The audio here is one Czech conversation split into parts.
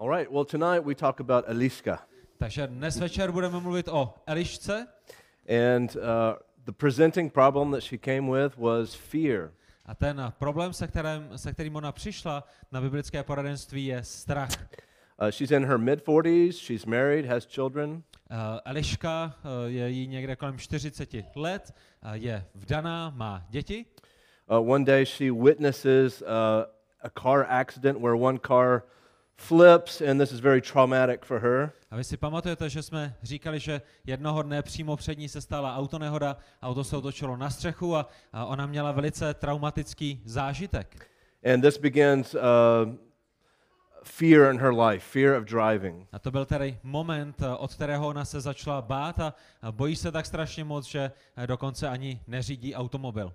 All right, well, tonight we talk about Eliska. Takže dnes večer budeme mluvit o Elišce And uh, the presenting problem that she came with was fear. a ten problém, se, kterým, se kterým ona přišla na biblické poradenství, je strach. Uh, she's in her mid 40s, she's married, has children, Uh, Eliška uh, je jí někde kolem 40 let, uh, je vdaná, má děti. Uh, one day she witnesses uh, a car accident where one car flips, and this is very traumatic for her. A vy si pamatujete, že jsme říkali, že jednoho dne přímo před ní se stala autonehoda, auto se otočilo na střechu a, a ona měla velice traumatický zážitek. And this begins uh, fear in her life, fear of driving. A to byl tedy moment, eh, od kterého ona se začala bát a bojí se tak strašně moc, že eh, dokonce ani neřídí automobil.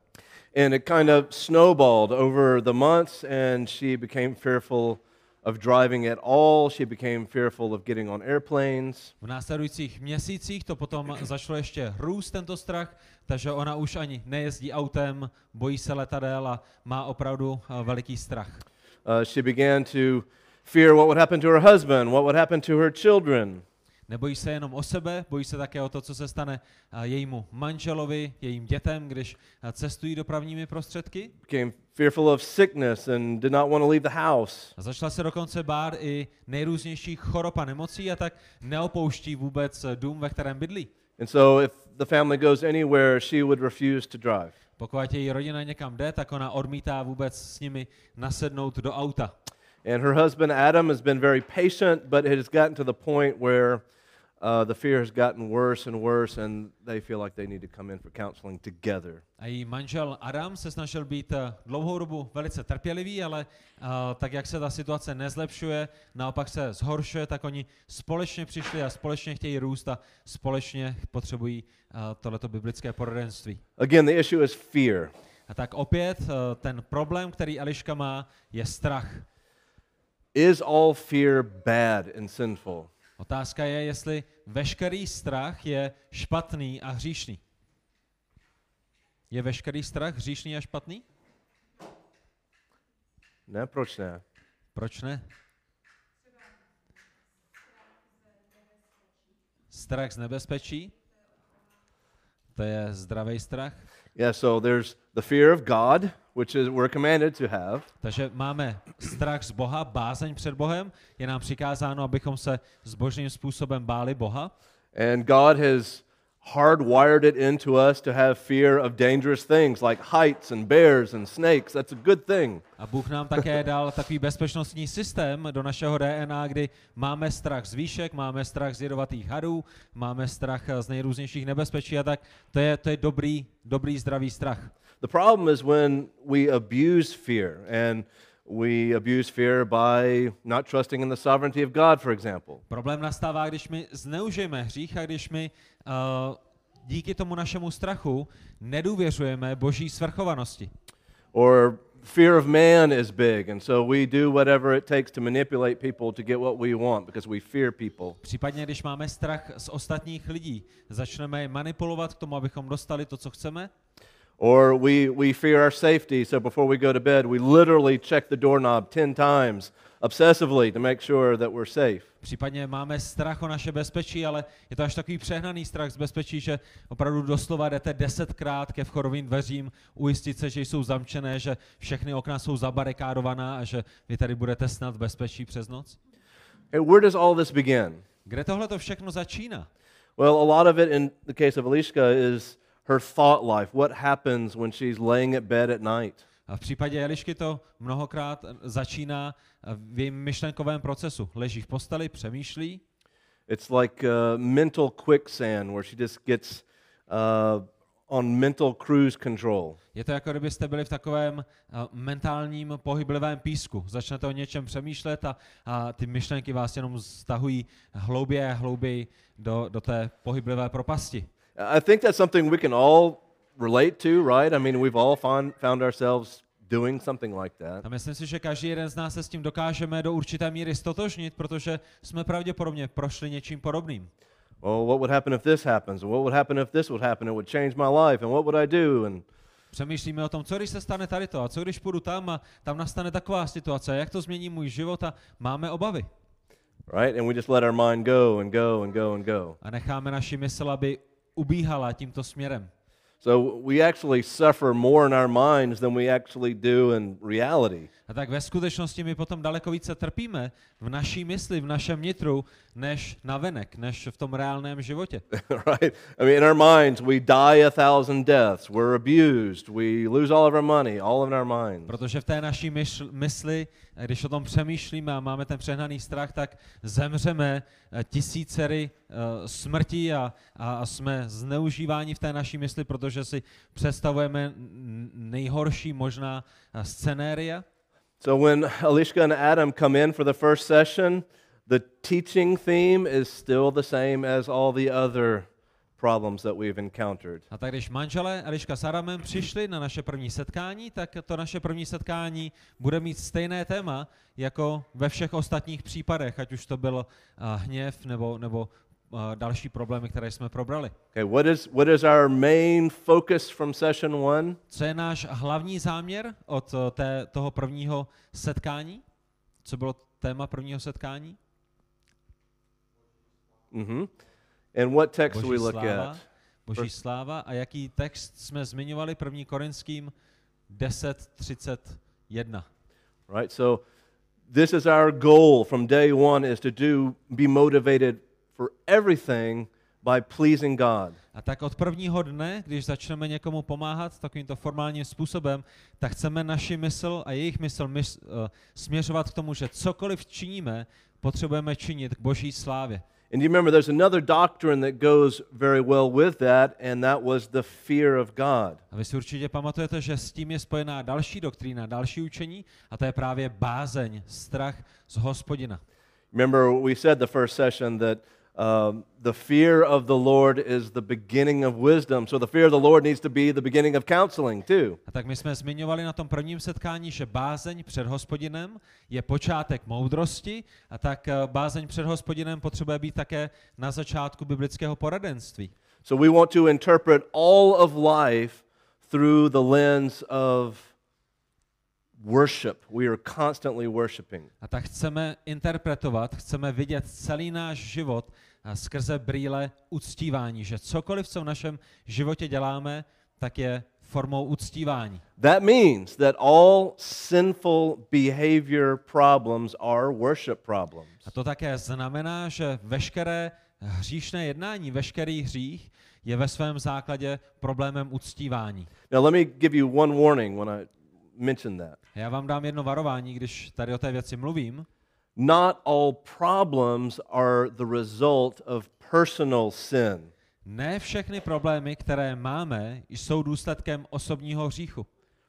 And it kind of snowballed over the months, and she became fearful of driving at all. She became fearful of getting on airplanes. V následujících měsících to potom začalo ještě růst tento strach, takže ona už ani nejezdí autem, bojí se letadel a má opravdu eh, veliký strach. Uh, she began to fear what would happen to her husband, what would happen to her children. Nebojí se jenom o sebe, bojí se také o to, co se stane jejímu manželovi, jejím dětem, když cestují dopravními prostředky. Became fearful of sickness and did not want to leave the house. A začala se dokonce bát i nejrůznějších chorob a nemocí a tak neopouští vůbec eh, dům, ve kterém bydlí. And so, if the family goes anywhere, she would refuse to drive. Pokud její rodina někam jde, tak ona odmítá vůbec s nimi nasednout do auta. And her husband Adam has been very patient, but it has gotten to the point where uh, the fear has gotten worse and worse, and they feel like they need to come in for counseling together. A její manžel Adam se snažil být eh, dlouhou dobu velice trpělivý, ale uh, tak jak se ta situace nezlepšuje, naopak se zhoršuje, tak oni společně přišli a společně chtějí růst a společně potřebují uh, tohleto biblické poradenství. Again, the issue is fear. A tak opět uh, ten problém, který Eliška má, je strach. Is all fear bad and sinful? Otázka je, jestli veškerý strach je špatný a hříšný. Je veškerý strach hříšný a špatný? Ne, proč ne? Proč ne? Strach z nebezpečí? To je zdravý strach. Yeah, so there's the fear of God, which is we're commanded to have. Takže máme strach z Boha, bázeň před Bohem. Je nám přikázáno, abychom se zbožným způsobem báli Boha. And God has hardwired it into us to have fear of dangerous things like heights and bears and snakes. That's a good thing. A Bůh nám také dal takový bezpečnostní systém do našeho DNA, kdy máme strach z výšek, máme strach z jedovatých hadů, máme strach z nejrůznějších nebezpečí a tak. To je, to je dobrý, dobrý, zdravý strach. The problem is when we abuse fear, and we abuse fear by not trusting in the sovereignty of God, for example. Problém nastává, když my zneužijeme hřích a když my uh, díky tomu našemu strachu nedůvěřujeme boží svrchovanosti. Or fear of man is big, and so we do whatever it takes to manipulate people to get what we want because we fear people. Případně, když máme strach z ostatních lidí, začneme je manipulovat k tomu, abychom dostali to, co chceme. Or we, we fear our safety, so before we go to bed, we literally check the doorknob 10 times obsessively to make sure that we're safe. Případně máme strach o naše bezpečí, ale je to až takový přehnaný strach z bezpečí, že opravdu doslova jdete desetkrát ke vchodovým dveřím, ujistit se, že jsou zamčené, že všechny okna jsou zabarikádovaná a že vy tady budete snad v bezpečí přes noc. And where does all this begin? Kde tohle to všechno začíná? Well, a lot of it in the case of Elishka is her thought life. What happens when she's laying at bed at night? A v případě Elišky to mnohokrát začíná v jejím myšlenkovém procesu. Leží v posteli, přemýšlí, It's like uh, mental quicksand where she just gets uh, on mental cruise control. Je to jako kdybyste byli v takovém uh, mentálním pohyblivém písku. Začnete o něčem přemýšlet a, a ty myšlenky vás jenom stahují hlouběji a hlouběji do, do té pohyblivé propasti. I think that's something we can all relate to, right? I mean, we've all found, found ourselves doing something like that. A myslím si, že každý jeden z nás se s tím dokážeme do určité míry stotožnit, protože jsme pravděpodobně prošli něčím podobným. Well, what would happen if this happens? And what would happen if this would happen? It would change my life. And what would I do? And Přemýšlíme o tom, co když se stane tady to a co když půjdu tam a tam nastane taková situace, jak to změní můj život a máme obavy. right? And we just let our mind go and go and go and go. A necháme naši mysl, aby ubíhala tímto směrem. So we actually suffer more in our minds than we actually do in reality. A tak ve skutečnosti my potom daleko více trpíme v naší mysli, v našem nitru, než navenek, než v tom reálném životě. right? I mean, in our minds, we die a thousand deaths. We're abused. We lose all of our money, all in our minds. Protože v té naší myšl, mysli, když o tom přemýšlíme a máme ten přehnaný strach, tak zemřeme eh, tisícery uh, smrtí a, a, a jsme zneužíváni v té naší mysli, protože si představujeme nejhorší možná eh, scenéria. So when Alishka and Adam come in for the first session, the teaching theme is still the same as all the other problems that we've encountered. A tak když manželé Eliška s Adamem přišli na naše první setkání, tak to naše první setkání bude mít stejné téma jako ve všech ostatních případech, ať už to byl uh, hněv nebo, nebo další problémy, které jsme probrali. Okay, what is what is our main focus from session 1? Co je náš hlavní záměr od uh, té, toho prvního setkání? Co bylo téma prvního setkání? Mhm. And what text do we Boží look sláva, at? Boží sláva a jaký text jsme zmiňovali 1. Korinským 10.31. Right? So this is our goal from day 1 is to do be motivated for everything by pleasing God. A tak od prvního dne, když začneme někomu pomáhat takovýmto formálním způsobem, tak chceme naši mysl a jejich mysl mys, uh, směřovat k tomu, že cokoliv činíme, potřebujeme činit k boží slávě. And you remember there's another doctrine that goes very well with that, and that was the fear of God. A vy si určitě pamatujete, že s tím je spojená další doktrína, další učení, a to je právě bázeň, strach z hospodina. Remember, we said the first session that um, the fear of the Lord is the beginning of wisdom. So the fear of the Lord needs to be the beginning of counseling, too. A tak my jsme zmiňovali na tom prvním setkání, že bázeň před hospodinem je počátek moudrosti a tak eh, bázeň před hospodinem potřebuje být také na začátku biblického poradenství. So we want to interpret all of life through the lens of worship. We are constantly worshiping. A tak chceme interpretovat, chceme vidět celý náš život skrze brýle uctívání, že cokoliv, co v našem životě děláme, tak je formou uctívání. That means that all sinful behavior problems are worship problems. A to také znamená, že veškeré hříšné jednání, veškerý hřích je ve svém základě problémem uctívání. Now, let me give you one warning when I mention that. Já vám dám jedno varování, když tady o té věci mluvím. Not all problems are the result of personal sin. Ne všechny problémy, které máme, jsou důsledkem osobního hříchu.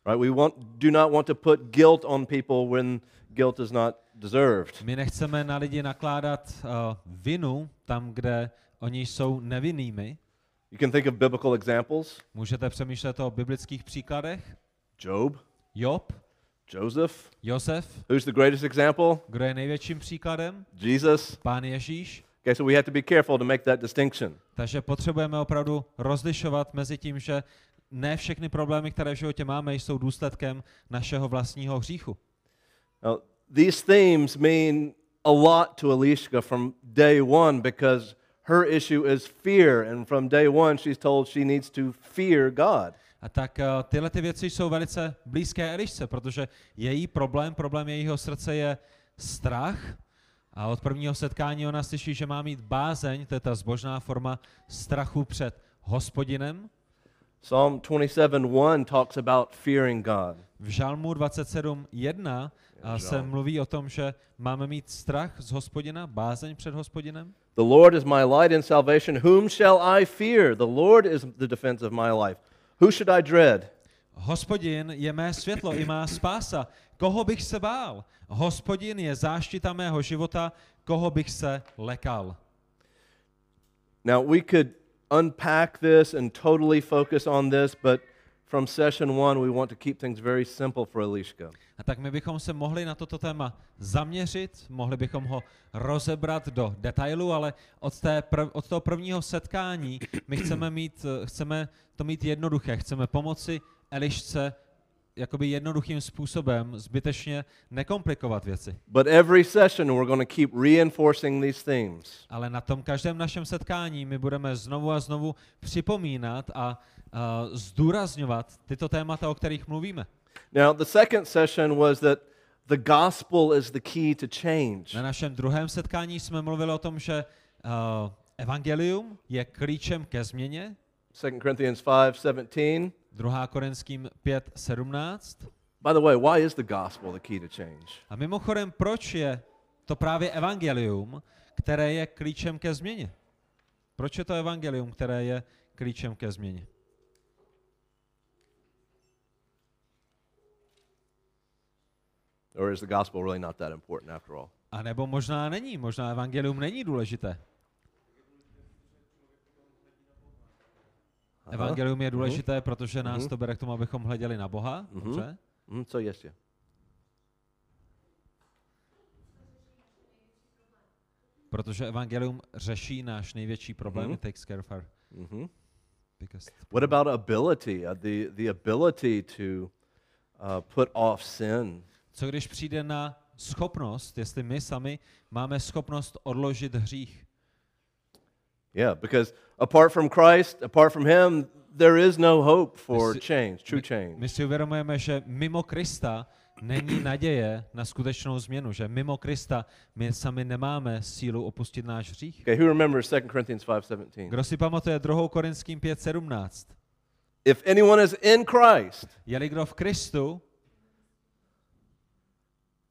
Right? We want, do not want to put guilt on people when guilt is not deserved. My nechceme na lidi nakládat uh, vinu tam, kde oni jsou nevinnými. You can think of biblical examples Můžete přemýšlet o biblických příkladech. Job, Job, Joseph. Josef, Who's the greatest example? kdo je největším příkladem? Jesus. Pán Ježíš. Okay, so we have to be careful to make that distinction. Takže potřebujeme opravdu rozlišovat mezi tím, že ne všechny problémy, které v životě máme, jsou důsledkem našeho vlastního hříchu. Now, these themes mean a lot to Alishka from day one because her issue is fear, and from day one, she's told she needs to fear God. A tak uh, tyhle ty věci jsou velice blízké Elišce, protože její problém, problém jejího srdce je strach. A od prvního setkání ona slyší, že má mít bázeň, to je ta zbožná forma strachu před hospodinem. Psalm 27:1 talks about fearing God. V Žalmu 27.1 a se mluví o tom, že máme mít strach z hospodina, bázeň před hospodinem. The Lord is my light and salvation. Whom shall I fear? The Lord is the defense of my life. Who should I dread? Hospodin je mé světlo i má spása. Koho bych se bál? Hospodin je záštita mého života. Koho bych se lekal? Now, we could unpack this and totally focus on this, but from session one, we want to keep things very simple for Alishka. A tak my bychom se mohli na toto téma zaměřit, mohli bychom ho rozebrat do detailu, ale od, té prv, od toho prvního setkání my chceme, mít, chceme to mít jednoduché, chceme pomoci Elišce jakoby jednoduchým způsobem zbytečně nekomplikovat věci. But every session, we're going to keep reinforcing these themes. Ale na tom každém našem setkání my budeme znovu a znovu připomínat a, a zdůrazňovat tyto témata, o kterých mluvíme. Now, the second session was that the gospel is the key to change. Na našem druhém setkání jsme mluvili o tom, že uh, evangelium je klíčem ke změně. 2 Corinthians 5:17. 2. Korinským 5.17. By the way, why is the gospel the key to change? A mimochodem, proč je to právě evangelium, které je klíčem ke změně? Proč je to evangelium, které je klíčem ke změně? Or is the gospel really not that important after all? A nebo možná není, možná evangelium není důležité. Evangelium je důležité, protože nás Mhm. to bere k tomu, abychom hleděli na Boha. Mhm. Dobře? Mm, so yes, yeah. Protože evangelium řeší náš největší problém. Mhm. It takes care of our hmm biggest What about ability? Uh, the the ability to uh, put off sin. Co když přijde na schopnost, jestli my sami máme schopnost odložit hřích? Yeah, because apart from Christ, apart from Him, there is no hope for si- change, true My, change. my si uvědomujeme, že mimo Krista není naděje na skutečnou změnu, že mimo Krista my sami nemáme sílu opustit náš hřích. Okay, who remembers 2 Corinthians 5:17? Kdo si pamatuje 2. Korinským 5.17? If anyone is in Christ, Je-li kdo v Kristu,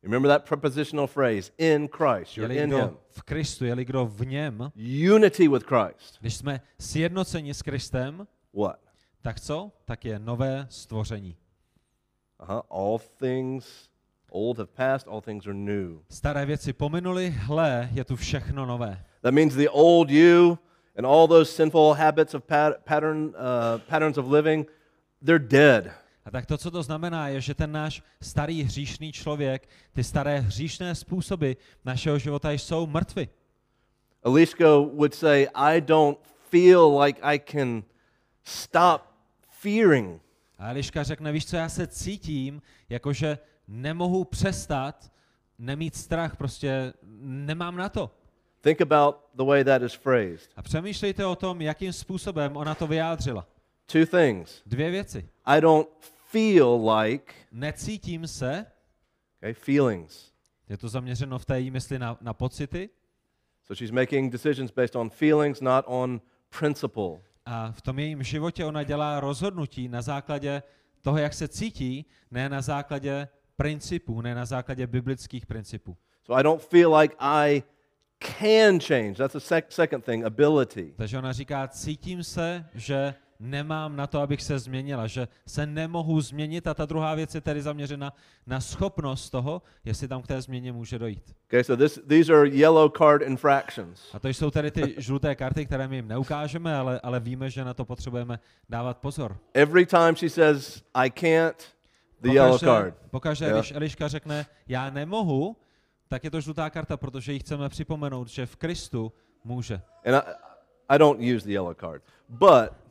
remember that prepositional phrase, in Christ. You're in Him. v Kristu, je-li kdo v něm, Unity with Christ. když jsme sjednoceni s Kristem, What? tak co? Tak je nové stvoření. Uh-huh. All things old have passed, all things are new. Staré věci pominuly, hle, je tu všechno nové. That means the old you and all those sinful habits of pat- pattern, uh, patterns of living, they're dead. A tak to, co to znamená, je, že ten náš starý hříšný člověk, ty staré hříšné způsoby našeho života jsou mrtvy. Elisko would say, I don't feel like I can stop fearing. A Eliška řekne, víš co, já se cítím, jakože nemohu přestat nemít strach, prostě nemám na to. Think about the way that is phrased. A přemýšlejte o tom, jakým způsobem ona to vyjádřila. Two things. Dvě věci. I don't feel like, Necítím se, okay, feelings. je to zaměřeno v té jí mysli na, na pocity, So she's making decisions based on feelings, not on principle. A v tom jejím životě ona dělá rozhodnutí na základě toho, jak se cítí, ne na základě principů, ne na základě biblických principů. So I don't feel like I can change. That's the sec- second thing, ability. Takže ona říká, cítím se, že nemám na to, abych se změnila, že se nemohu změnit a ta druhá věc je tedy zaměřena na schopnost toho, jestli tam k té změně může dojít. Okay, so this, these are yellow card infractions. A to jsou tedy ty žluté karty, které my jim neukážeme, ale, ale víme, že na to potřebujeme dávat pozor. Every time she says, I can't, the yellow card. pokaždé Jo. když Eliška řekne, já nemohu, tak je to žlutá karta, protože jí chceme připomenout, že v Kristu může. And I, I don't use the yellow card. But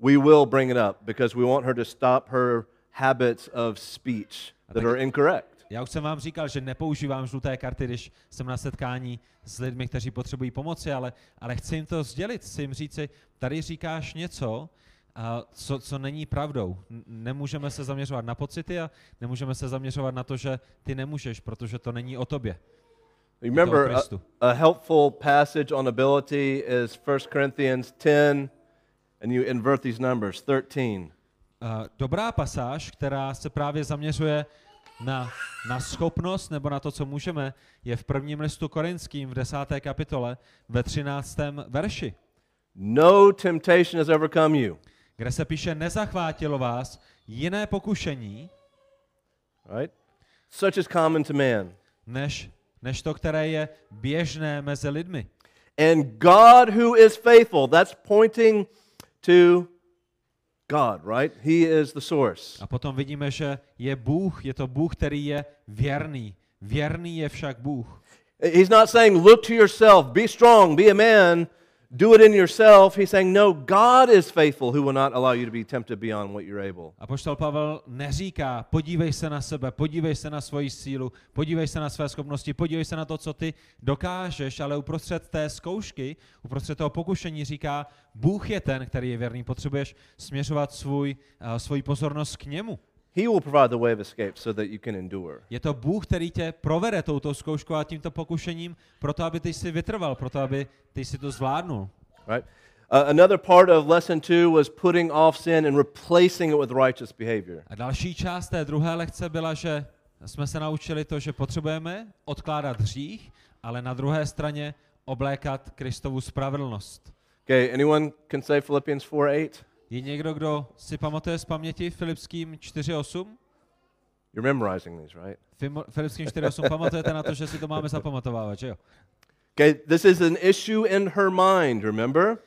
we will bring it up because we want her to stop her habits of speech that are incorrect. Já už jsem vám říkal, že nepoužívám žluté karty, když jsem na setkání s lidmi, kteří potřebují pomoci, ale, ale chci jim to sdělit, chci jim říci, tady říkáš něco, a co, co není pravdou. Nemůžeme se zaměřovat na pocity a nemůžeme se zaměřovat na to, že ty nemůžeš, protože to není o tobě. Remember, a, a helpful passage on ability is 1 Corinthians 10, and you invert these numbers 13. Uh, dobrá pasáž, která se právě zaměřuje na, na schopnost nebo na to, co můžeme, je v prvním listu Korinským v desáté kapitole ve třináctém verši, No temptation has ever come you, kde se píše, nezachvátilo vás jiné pokušení, right? Such is common to man. než, než to, které je běžné mezi lidmi. And God, who is faithful, that's pointing to God, right? He is the source. A potom vidíme, že je Bůh, je to Bůh, který je věrný. Věrný je však Bůh. He's not saying, look to yourself, be strong, be a man, do it in yourself. He's saying, no, God is faithful who will not allow you to be tempted beyond what you're able. A poštol Pavel neříká, podívej se na sebe, podívej se na svoji sílu, podívej se na své schopnosti, podívej se na to, co ty dokážeš, ale uprostřed té zkoušky, uprostřed toho pokušení říká, Bůh je ten, který je věrný, potřebuješ směřovat svůj, uh, svoji pozornost k němu. He will provide the way of escape so that you can endure. Je to Bůh, který tě provede touto zkouškou a tímto pokušením, proto aby ty si vytrval, proto aby ty si to zvládnul. Right? Uh, another part of lesson two was putting off sin and replacing it with righteous behavior. A další část té druhé lekce byla, že jsme se naučili to, že potřebujeme odkládat hřích, ale na druhé straně oblékat Kristovu spravedlnost. Okay, anyone can say Philippians 4 8? Je někdo, kdo si pamatuje z paměti Filipským 4.8? You're memorizing these, right? Filipským 4.8 pamatujete na to, že si to máme zapamatovávat, že jo? Okay, this is an issue in her mind, remember?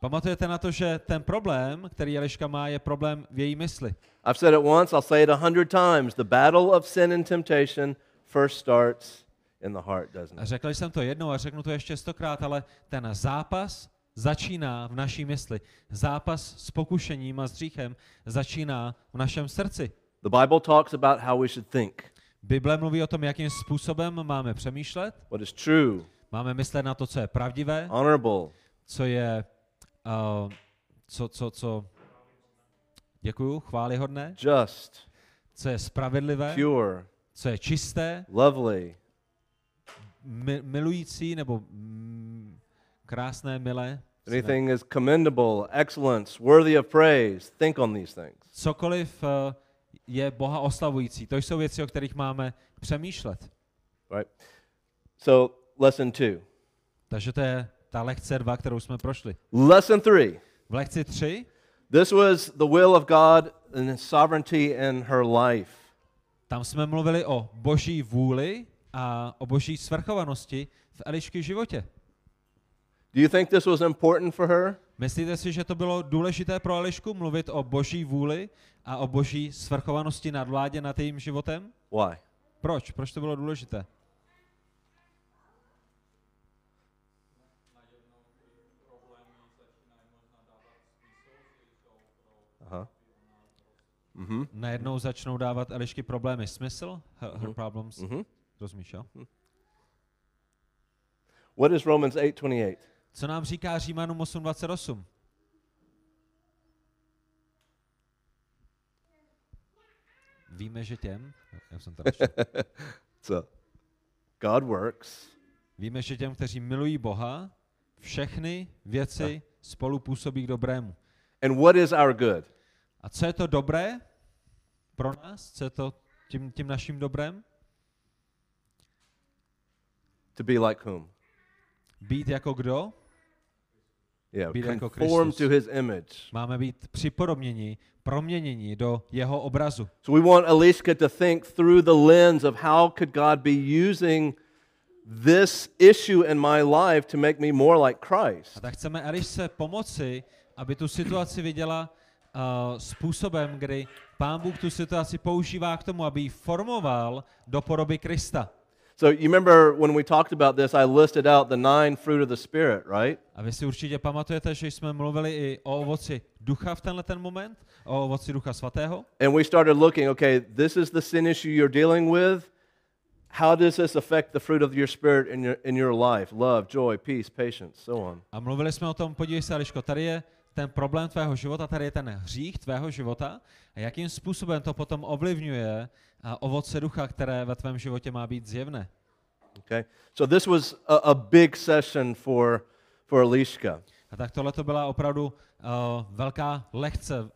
Pamatujete na to, že ten problém, který Eliška má, je problém v její mysli. I've said it once, I'll say it a hundred times. The battle of sin and temptation first starts in the heart, doesn't A it? řekl jsem to jednou a řeknu to ještě stokrát, ale ten zápas začíná v naší mysli. Zápas s pokušením a s hříchem začíná v našem srdci. The Bible talks about how we should think, Bible mluví o tom, jakým způsobem máme přemýšlet. what is true, Máme myslet na to, co je pravdivé, honorable, co je, uh, co, co, co, děkuju, chválihodné, just, co je spravedlivé, pure, co je čisté, lovely, mi, milující nebo mm, krásné, milé. anything is commendable, excellence, worthy of praise. Think on these things. Cokoliv uh, je Boha oslavující. To jsou věci, o kterých máme přemýšlet. Right? So, lesson two. Takže to je ta lekce 2, kterou jsme prošli. Lesson three. V lekci 3 This was the will of God and His sovereignty in her life. tam jsme mluvili o boží vůli a o boží svrchovanosti v Elišky životě. Do you think this was important for her? Myslíte si, že to bylo důležité pro Elišku mluvit o boží vůli a o boží svrchovanosti nad vládě nad jejím životem? Why? Proč? Proč to bylo důležité? Uh-huh. Mm-hmm. Najednou začnou dávat Elišky problémy smysl? Her, her problems? Mm-hmm. Rozumíš, jo? What is Romans 8:28? Co nám říká Římanům 8.28? Víme, že těm, já jsem našel. So, God works Víme, že těm, kteří milují Boha, všechny věci spolu působí k dobrému. And what is our good? A co je to dobré pro nás? Co je to tím, tím naším dobrem? To be like whom? Být jako kdo? Yeah, like conform Christus. to his image. Máme být připodobněni, proměněni do jeho obrazu. So we want Eliska to think through the lens of how could God be using this issue in my life to make me more like A Christ. tak chceme Elišce pomoci, aby tu situaci viděla uh, způsobem, kdy Pán Bůh tu situaci používá k tomu, aby ji formoval do podoby Krista. So you remember when we talked about this, I listed out the nine fruit of the Spirit, right? A vy si určitě pamatujete, že jsme mluvili i o ovoci ducha v tenhle ten moment, o ovoci ducha svatého. And we started looking, okay, this is the sin issue you're dealing with. How does this affect the fruit of your spirit in your, in your life? Love, joy, peace, patience, so on. A mluvili jsme o tom, podívej se, Eliško, tady je ten problém tvého života, tady je ten hřích tvého života a jakým způsobem to potom ovlivňuje ovoce ducha, které ve tvém životě má být zjevné. Okay? So this was a, a big session for, for Eliška. A tak tohle to byla opravdu uh, velká lekce,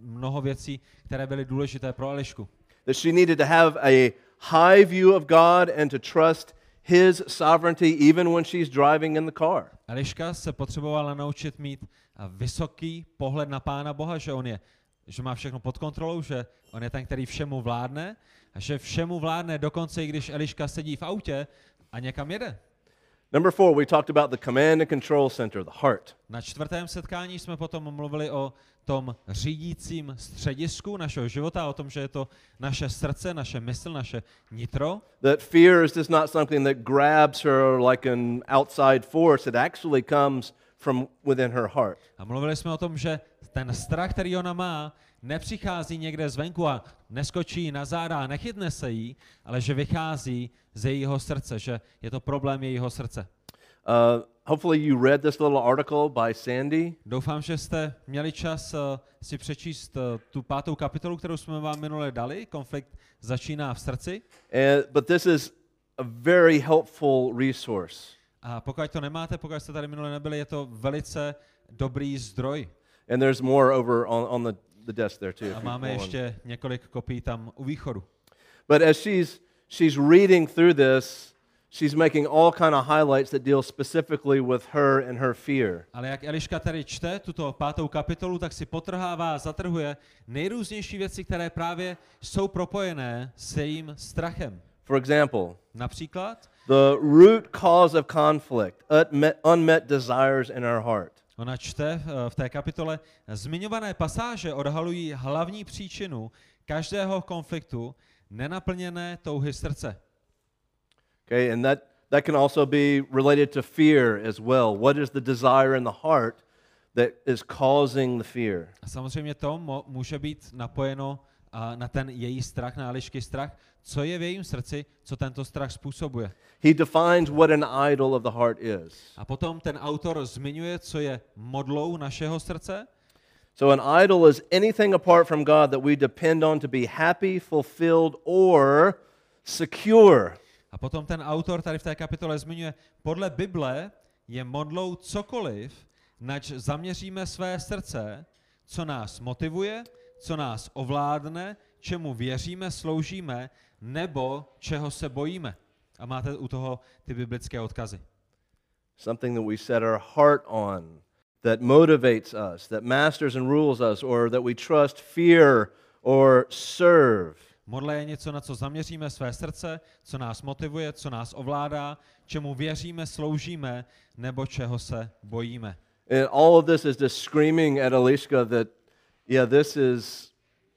mnoho věcí, které byly důležité pro Elišku. That she needed to have a high view of God and to trust his sovereignty even when she's driving in the car. Eliška se potřebovala naučit mít uh, vysoký pohled na Pána Boha, že on je, že má všechno pod kontrolou, že on je ten, který všemu vládne a že všemu vládne dokonce i když Eliška sedí v autě a někam jede. Number four, we talked about the command and control center, the heart. Na čtvrtém setkání jsme potom mluvili o tom řídícím středisku našeho života, o tom, že je to naše srdce, naše mysl, naše nitro. That fear is just not something that grabs her like an outside force. It actually comes from within her heart. A mluvili jsme o tom, že ten strach, který ona má, nepřichází někde zvenku a neskočí na záda a nechytne se jí, ale že vychází z jejího srdce, že je to problém jejího srdce. Uh, hopefully, you read this little article by Sandy. Doufám, že jste měli čas uh, si přečíst uh, tu pátou kapitolu, kterou jsme vám minule dali. Konflikt začíná v srdci. And, but this is a very helpful resource. A pokud to nemáte, pokud jste tady minule nebyli, je to velice dobrý zdroj. And there's more over on, on the, the desk there too. A máme ještě několik kopií tam u východu. But as she's she's reading through this, she's making all kind of highlights that deal specifically with her and her fear. Ale jak Eliška tady čte tuto pátou kapitolu, tak si potrhává zatrhuje nejrůznější věci, které právě jsou propojené s jejím strachem. For example, Například the root cause of conflict, unmet, unmet desires in our heart. Ona čte eh, v té kapitole, zmiňované pasáže odhalují hlavní příčinu každého konfliktu, nenaplněné touhy srdce. Okay, and that that can also be related to fear as well. What is the desire in the heart that is causing the fear? A samozřejmě to mo- může být napojeno a na ten její strach, na Elišky strach, co je v jejím srdci, co tento strach způsobuje. He defines what an idol of the heart is. A potom ten autor zmiňuje, co je modlou našeho srdce. So an idol is anything apart from God that we depend on to be happy, fulfilled, or secure. A potom ten autor tady v té kapitole zmiňuje, podle Bible je modlou cokoliv, nač zaměříme své srdce, co nás motivuje, co nás ovládne, čemu věříme, sloužíme, nebo čeho se bojíme. A máte u toho ty biblické odkazy. Something that we set our heart on, that motivates us, that masters and rules us, or that we trust, fear, or serve. Modle je něco, na co zaměříme své srdce, co nás motivuje, co nás ovládá, čemu věříme, sloužíme, nebo čeho se bojíme. And all of this is just screaming at Elishka that, yeah, this is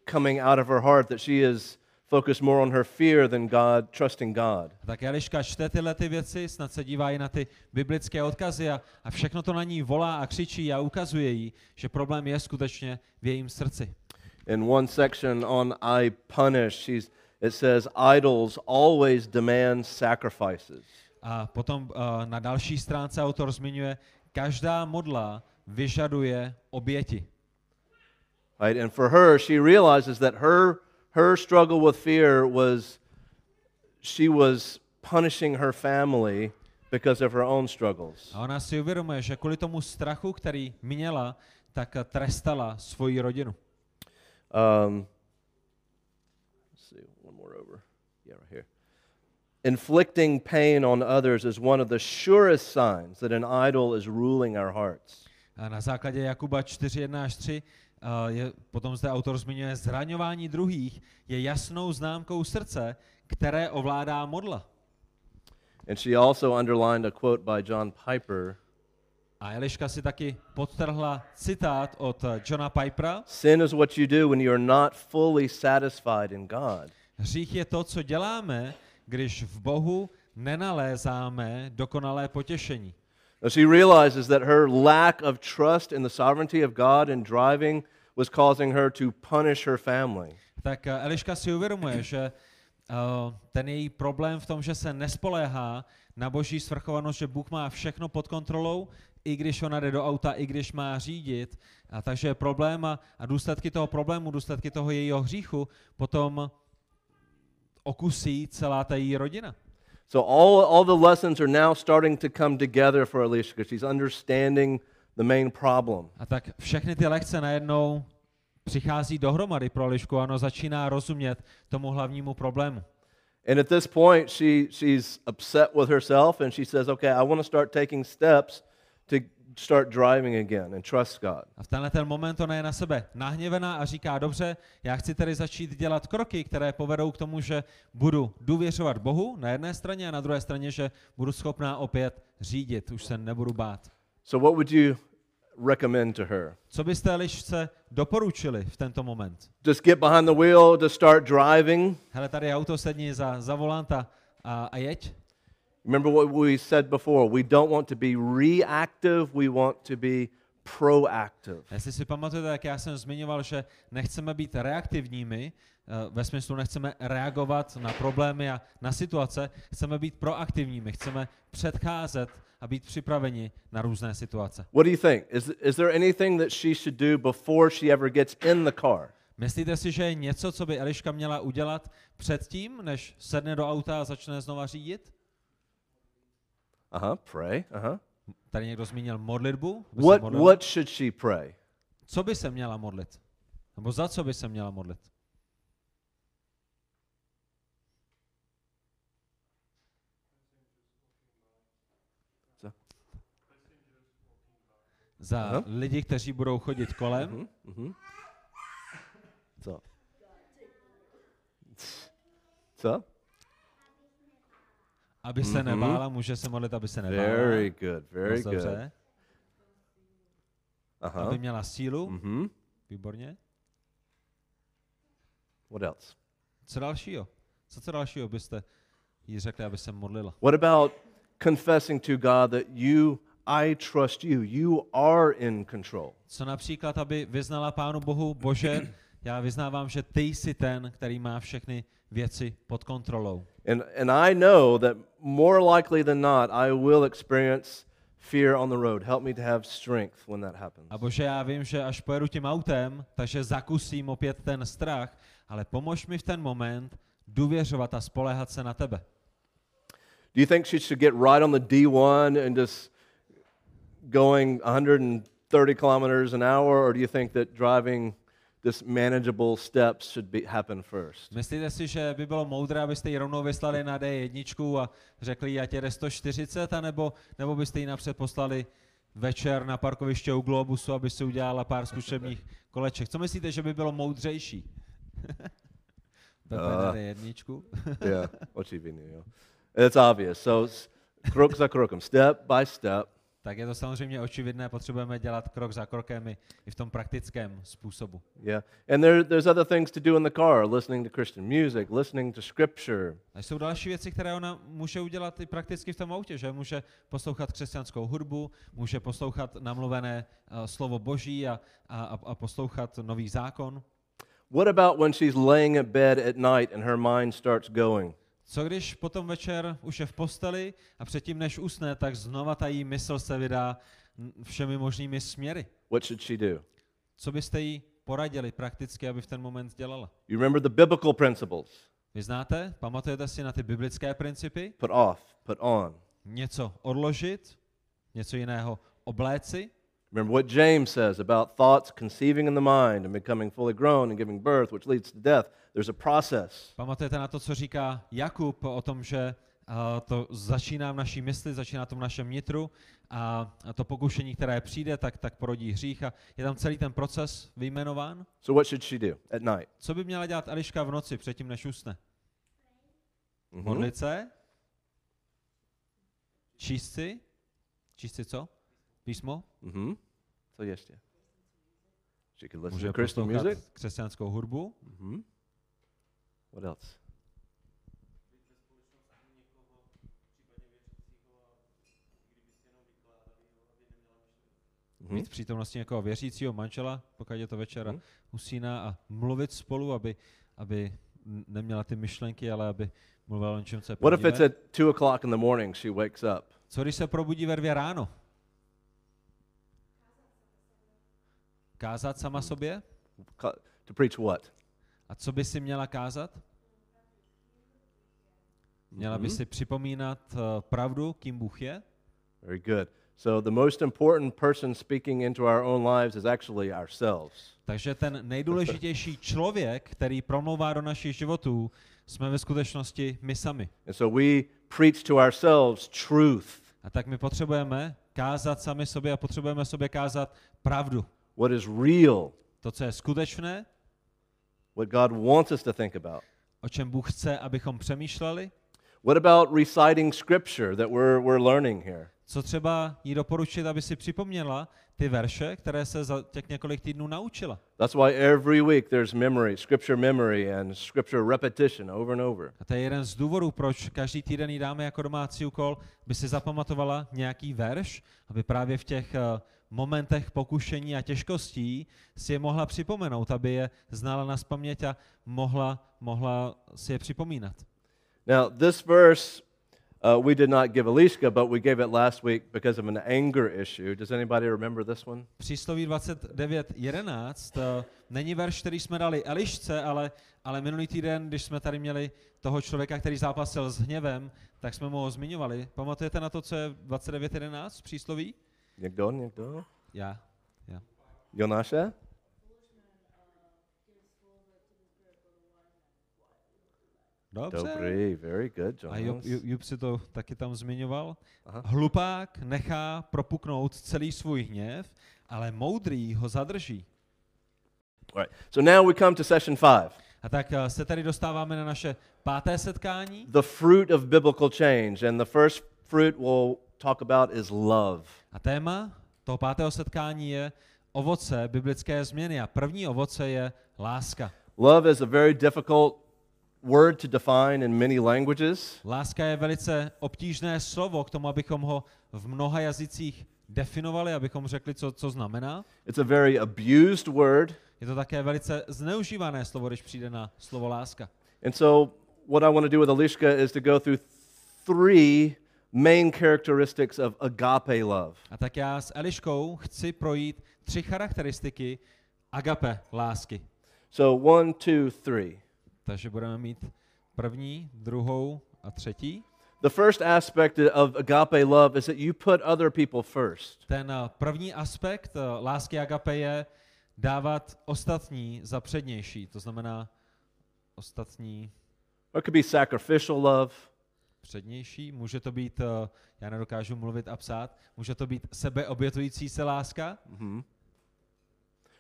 coming out of her heart, that she is focused more on her fear than God, trusting God. Tak Eliška čte tyhle ty věci, snad se dívá i na ty biblické odkazy a, a všechno to na ní volá a křičí a ukazuje jí, že problém je skutečně v jejím srdci. In one section on I punish, she's, it says, idols always demand sacrifices. A potom uh, na další stránce autor zmiňuje, každá modla vyžaduje oběti. Right? And for her, she realizes that her, her struggle with fear was she was punishing her family because of her own struggles. A ona si uvědomuje, že kvůli tomu strachu, který měla, tak trestala svoji rodinu. Um, let's see, one more over. Yeah, right here. Inflicting pain on others is one of the surest signs that an idol is ruling our hearts. A na základě Jakuba 4.1 až 3 uh, je, potom zde autor zmiňuje, zraňování druhých je jasnou známkou srdce, které ovládá modla. And she also underlined a quote by John Piper A Eliška si taky podtrhla citát od eh, Johna Pipera. Sin is what you do when you are not fully satisfied in God. Hřích je to, co děláme, když v Bohu nenalézáme dokonalé potěšení. She realizes that her lack of trust in the sovereignty of God in driving was causing her to punish her family. Tak eh, Eliška si uvědomuje, že uh, ten její problém v tom, že se nespoléhá na boží svrchovanost, že Bůh má všechno pod kontrolou, i když ona jde do auta, i když má řídit. A takže problém a důsledky toho problému, důsledky toho jejího hříchu potom okusí celá ta její rodina. So all, all the lessons are now starting to come together for Alicia because she's understanding the main problem. A tak všechny ty lekce najednou přichází dohromady pro Elišku a ono začíná rozumět tomu hlavnímu problému. And at this point, she, she's upset with herself and she says, Okay, I want to start taking steps to start driving again and trust God. A v tenhle ten moment ona je na sebe nahněvená a říká, dobře, já chci tedy začít dělat kroky, které povedou k tomu, že budu důvěřovat Bohu na jedné straně a na druhé straně, že budu schopná opět řídit, už se nebudu bát. So, what would you recommend to her? Co byste Elišce doporučili v tento moment? Just get behind the wheel to start driving? Hele, tady auto, sedni za, za volant a, a, a jeď. Remember what we said before. We don't want to be reactive, we want to be proactive. Jestli si pamatujete, jak já jsem zmiňoval, že nechceme být reaktivními, eh, ve smyslu nechceme reagovat na problémy a na situace, chceme být proaktivními, chceme předcházet a být připraveni na různé situace. What do you think? Is, is there anything that she should do before she ever gets in the car? Myslíte si, že je něco, co by Eliška měla udělat předtím, než sedne do auta a začne znova řídit? Uh huh. Pray. Uh huh. Tady někdo zmínil modlitbu. aby se What, modlila. what should she pray? Co by se měla modlit? Nebo za co by se měla modlit? Co? Za Aha. lidi, kteří budou chodit kolem. Mhm, mhm. Co? Co? Aby se Mhm. nebála, může se modlit, aby se nebála. Very good. Very Moc good. dobře. Uh Aby měla sílu. Mm-hmm. Výborně. What else? Co dalšího? Co co dalšího byste jí řekli, aby se modlila? What about confessing to God that you, I trust you, you are in control? Co například, aby vyznala Pánu Bohu, Bože, já vyznávám, že ty jsi ten, který má všechny věci pod kontrolou. And, and I know that more likely than not, I will experience fear on the road. Help me to have strength when that happens. A Bože, já vím, že až pojedu tím autem, takže zakusím opět ten strach, ale pomož mi v ten moment důvěřovat a spoléhat se na tebe. Do you think she should get right on the D1 and just going 130 kilometers an hour, or do you think that driving this manageable steps should be, happen first? Myslíte si, že by bylo moudré, abyste ji rovnou vyslali na D1 a řekli ať jede 140, anebo, nebo byste ji napřed poslali večer na parkoviště u Globusu, aby si udělala pár zkušebních koleček. Co myslíte, že by bylo moudřejší? Na Uh. D1. yeah, očividně, jo. It's obvious. So krok za krokem, step by step. Tak je to samozřejmě očividné, potřebujeme dělat krok za krokem i, v tom praktickém způsobu. Yeah. And there, there's other things to do in the car, listening to Christian music, listening to scripture. A jsou další věci, které ona může udělat i prakticky v tom autě, že může poslouchat křesťanskou hudbu, může poslouchat namluvené uh, slovo Boží a, a, a poslouchat nový zákon. What about when she's laying at bed at night and her mind starts going? Co když potom večer už je v posteli a předtím, než usne, tak znova ta jí mysl se vydá všemi možnými směry. What should she do? Co byste jí poradili prakticky, aby v ten moment dělala? You remember the biblical principles Vy znáte, pamatujete si na ty biblické principy? put off, put on. Něco odložit, něco jiného obléci. Remember what James says about thoughts conceiving in the mind and becoming fully grown and giving birth, which leads to death. There's a process. Pamatujete na to, co říká Jakub o tom, že uh, to začíná v naší mysli, začíná to v našem nitru a, a to pokušení, které přijde, tak, tak porodí hřích a je tam celý ten proces vyjmenován. So, what should she do at night? Co by měla dělat Eliška v noci předtím, než usne? Mhm. Modlit se? Číst si? Číst si co? Písmo? Mm-hmm. So, yes, yeah. She could listen Může to Christian music. křesťanskou hudbu. Mm-hmm. What else? Mhm. Mít v přítomnosti někoho věřícího manžela, pokud je to večera, Mhm. usíná a mluvit spolu, aby, aby neměla ty myšlenky, ale aby mluvila o něčem, co je What if it's at two o'clock in the morning she wakes up? Co když se probudí ve dvě ráno? Kázat sama sobě? Ca- To preach what? A co by si měla kázat? Měla by Mhm. si připomínat uh, pravdu, kým Bůh je? Very good. So, the most important person speaking into our own lives is actually ourselves. Takže ten nejdůležitější člověk, který promlouvá do našich životů, jsme ve skutečnosti my sami. And so, we preach to ourselves truth, A tak my potřebujeme kázat sami sobě a potřebujeme sobě kázat pravdu. What is real, To, co je skutečné, what God wants us to think about. o čem Bůh chce, abychom přemýšleli, What about reciting scripture that we're, we're learning here? Co třeba jí doporučit, aby si připomněla ty verše, které se za těch několik týdnů naučila. That's why every week there's memory, scripture memory, and scripture repetition over and over. A to je jeden z důvodů, proč každý týden jí dáme jako domácí úkol, by si zapamatovala nějaký verš, aby právě v těch eh, momentech pokušení a těžkostí si je mohla připomenout, aby je znala na paměť a mohla, mohla si je připomínat. Now, this verse uh, we did not give Eliska, but we gave it last week because of an anger issue. Does anybody remember this one? Přísloví 29.11 uh, není verš, který jsme dali Elišce, ale, ale minulý týden, když jsme tady měli toho člověka, který zápasil s hněvem, tak jsme mu ho zmiňovali. Pamatujete na to, co je 29.11 přísloví? Někdo, někdo? Já. já. Jonáše? Dobře. Dobrý, very good, A Job, Job, Job si to taky tam zmiňoval. Aha. Hlupák nechá propuknout celý svůj hněv, ale moudrý ho zadrží. All right. So now we come to session five. A tak eh, se tady dostáváme na naše páté setkání. The fruit of biblical change. And the first fruit we'll talk about is love. A téma toho pátého setkání je ovoce biblické změny. A první ovoce je láska. Love is a very difficult word to define in many languages. Láska je velice obtížné slovo k tomu, abychom ho v mnoha jazycích definovali, abychom řekli, co, co znamená. It's a very abused word. Je to také velice zneužívané slovo, když přijde na slovo láska. And so, what I want to do with Alishka is to go through three main characteristics of agape love. A tak já s Eliškou chci projít tři charakteristiky agape lásky. So, one, two, three. Takže budeme mít první, druhou a třetí. The first aspect of agape love is that you put other people first. Ten eh, první aspekt eh, lásky agape je dávat ostatní za přednější. To znamená ostatní Or it could be sacrificial love. Přednější. Může to být, eh, já nedokážu mluvit a psát, může to být sebeobětující se láska.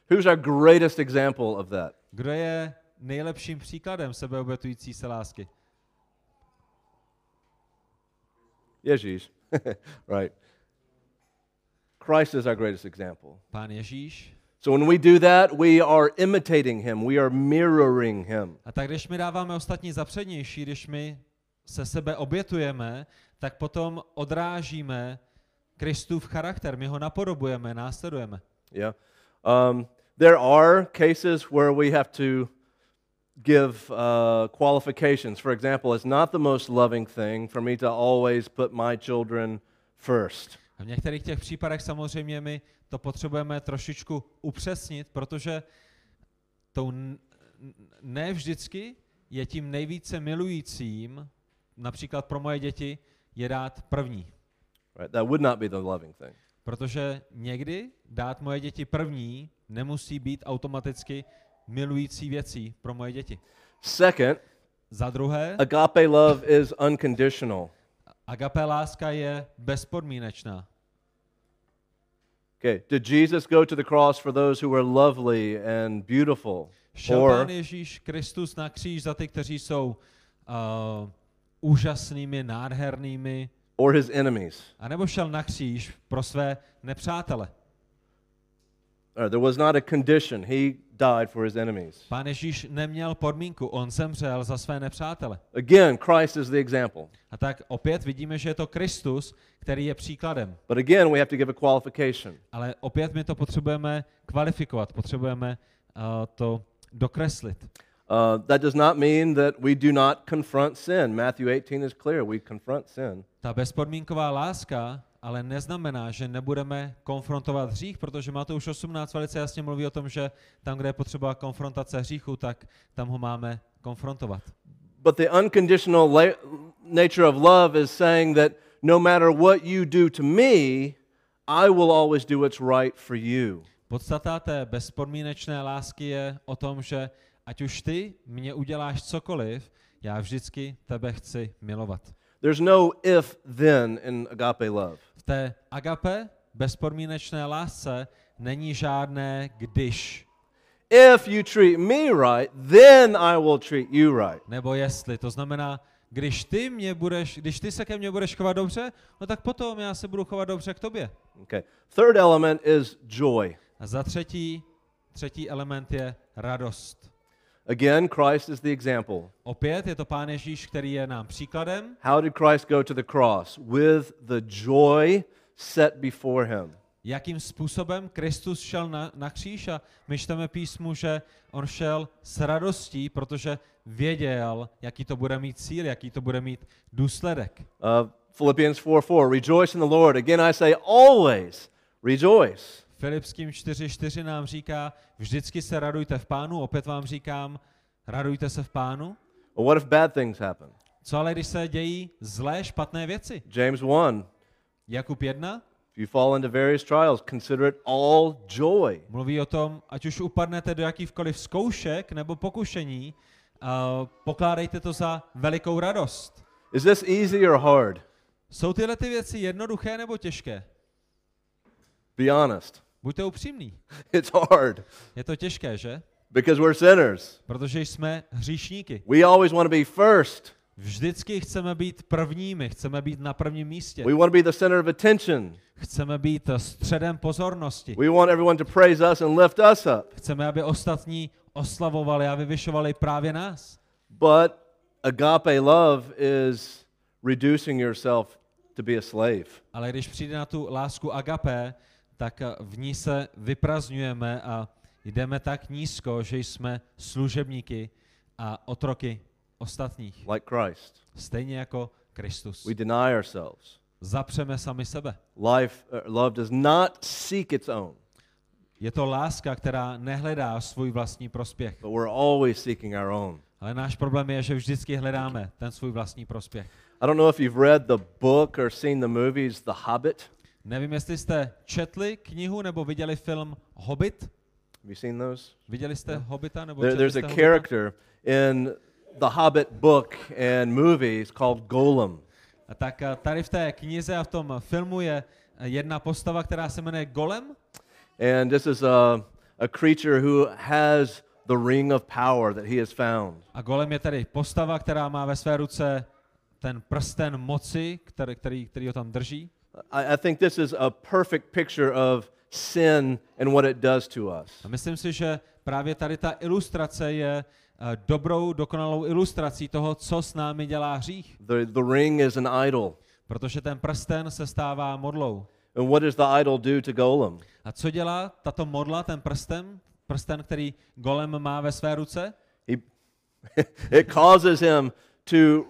Who's our greatest example of that? Kdo je nejlepším příkladem sebeobětující se lásky? Ježíš. right. Christ is our greatest example. Pán Ježíš. So when we do that, we are imitating him, we are mirroring him. A tak když my dáváme ostatní za přednější, když my se sebe obětujeme, tak potom odrážíme Kristův charakter, my ho napodobujeme, následujeme. Yeah. Um, there are cases where we have to give uh, qualifications. For example, it's not the most loving thing for me to always put my children first. A v některých těch případech samozřejmě my to potřebujeme trošičku upřesnit, protože n- ne vždycky je tím nejvíce milujícím, například pro moje děti, je dát první. Right? That would not be the loving thing. Protože někdy dát moje děti první nemusí být automaticky milující věcí pro moje děti. Second, Za druhé, agape love is unconditional. agape láska je bezpodmínečná. Okay, did Jesus go to the cross for those who were lovely and beautiful? Šel Or Ježíš Kristus na kříž za ty, kteří jsou uh, úžasnými, nádhernými, or his enemies? a nebo šel na kříž pro své nepřátele. Uh, there was not a condition. He died for his enemies. Pán Ježíš neměl podmínku, on zemřel za své nepřátele. Again, Christ is the example. A tak opět vidíme, že je to Kristus, který je příkladem. But again, we have to give a qualification. Ale opět my to potřebujeme kvalifikovat, potřebujeme uh, to dokreslit. Uh, that does not mean that we do not confront sin. Matthew 18 is clear. We confront sin. Ta bezpodmínková láska ale neznamená, že nebudeme konfrontovat hřích, protože Matouš 18 velice jasně mluví o tom, že tam, kde je potřeba konfrontace hříchu, tak tam ho máme konfrontovat. But the unconditional nature of love is saying that no matter what you do to me, I will always do what's right for you. Podstata té bezpodmínečné lásky je o tom, že ať už ty mě uděláš cokoliv, já vždycky tebe chci milovat. There's no if then in agape love. V té agape, bezpodmínečné lásce, není žádné když. if you treat me right, then I will treat you right. Nebo jestli. To znamená, když ty, mě budeš, když ty se ke mně budeš chovat dobře, no tak potom já se budu chovat dobře k tobě. Okay. Third element is joy. A za třetí, třetí element je radost. Again, Christ is the example. Opět je to Pán Ježíš, který je nám příkladem. How did Christ go to the cross? With the joy set before him. Jakým způsobem Kristus šel na, na kříž a my čteme písmu, že on šel s radostí, protože věděl, jaký to bude mít cíl, jaký to bude mít důsledek. Uh, Philippians 4 4. Rejoice in the Lord. Again, I say always rejoice. Filipským 4.4 nám říká, vždycky se radujte v pánu, opět vám říkám, radujte se v pánu. Well, what if bad things happen? Co ale, když se dějí zlé, špatné věci? James 1. Jakub 1 If you fall into various trials, consider it all joy. mluví o tom, ať už upadnete do jakýchkoliv zkoušek nebo pokušení, uh, pokládejte to za velikou radost. Is this easy or hard? Jsou tyhle ty věci jednoduché nebo těžké? Be honest. Buďte upřímní. It's hard Je to těžké, že? because we're sinners. Protože jsme hříšníky. We always want to be first. Vždycky chceme být prvními, chceme být na prvním místě. We want to be the center of attention. Chceme být středem pozornosti. We want everyone to praise us and lift us up. Chceme, aby ostatní oslavovali a vyvyšovali právě nás. But agape love is reducing yourself to be a slave. Ale když přijde na tu lásku agapé, tak eh, v ní se vyprazňujeme a jdeme tak nízko, že jsme služebníky a otroky ostatních. like Christ. Stejně jako Kristus. We deny ourselves. Zapřeme sami sebe. Life, uh, love does not seek its own, Je to láska, která nehledá svůj vlastní prospěch. but we're always seeking our own. Ale náš problém je, že vždycky hledáme ten svůj vlastní prospěch. I don't know if you've read the book or seen the movies The Hobbit. Nevím, jestli jste četli knihu nebo viděli film Hobbit. Have you seen those? Viděli jste Hobbita nebo There, četli there's a Hobbita? character in the Hobbit book and movies called Golem. A tak a tady v té knize a v tom filmu je eh, jedna postava, která se jmenuje Golem. And this is a, a creature who has the ring of power that he has found. A Golem je tedy postava, která má ve své ruce ten prsten moci, který, který, který ho tam drží. I, I think this is a perfect picture of sin and what it does to us. A myslím si, že právě tady ta ilustrace je eh, dobrou, dokonalou ilustrací toho, co s námi dělá hřích. The, the ring is an idol. Protože ten prsten se stává modlou. And what does the idol do to Golem? A co dělá tato modla, ten prsten, prsten, který Golem má ve své ruce? He, it causes him to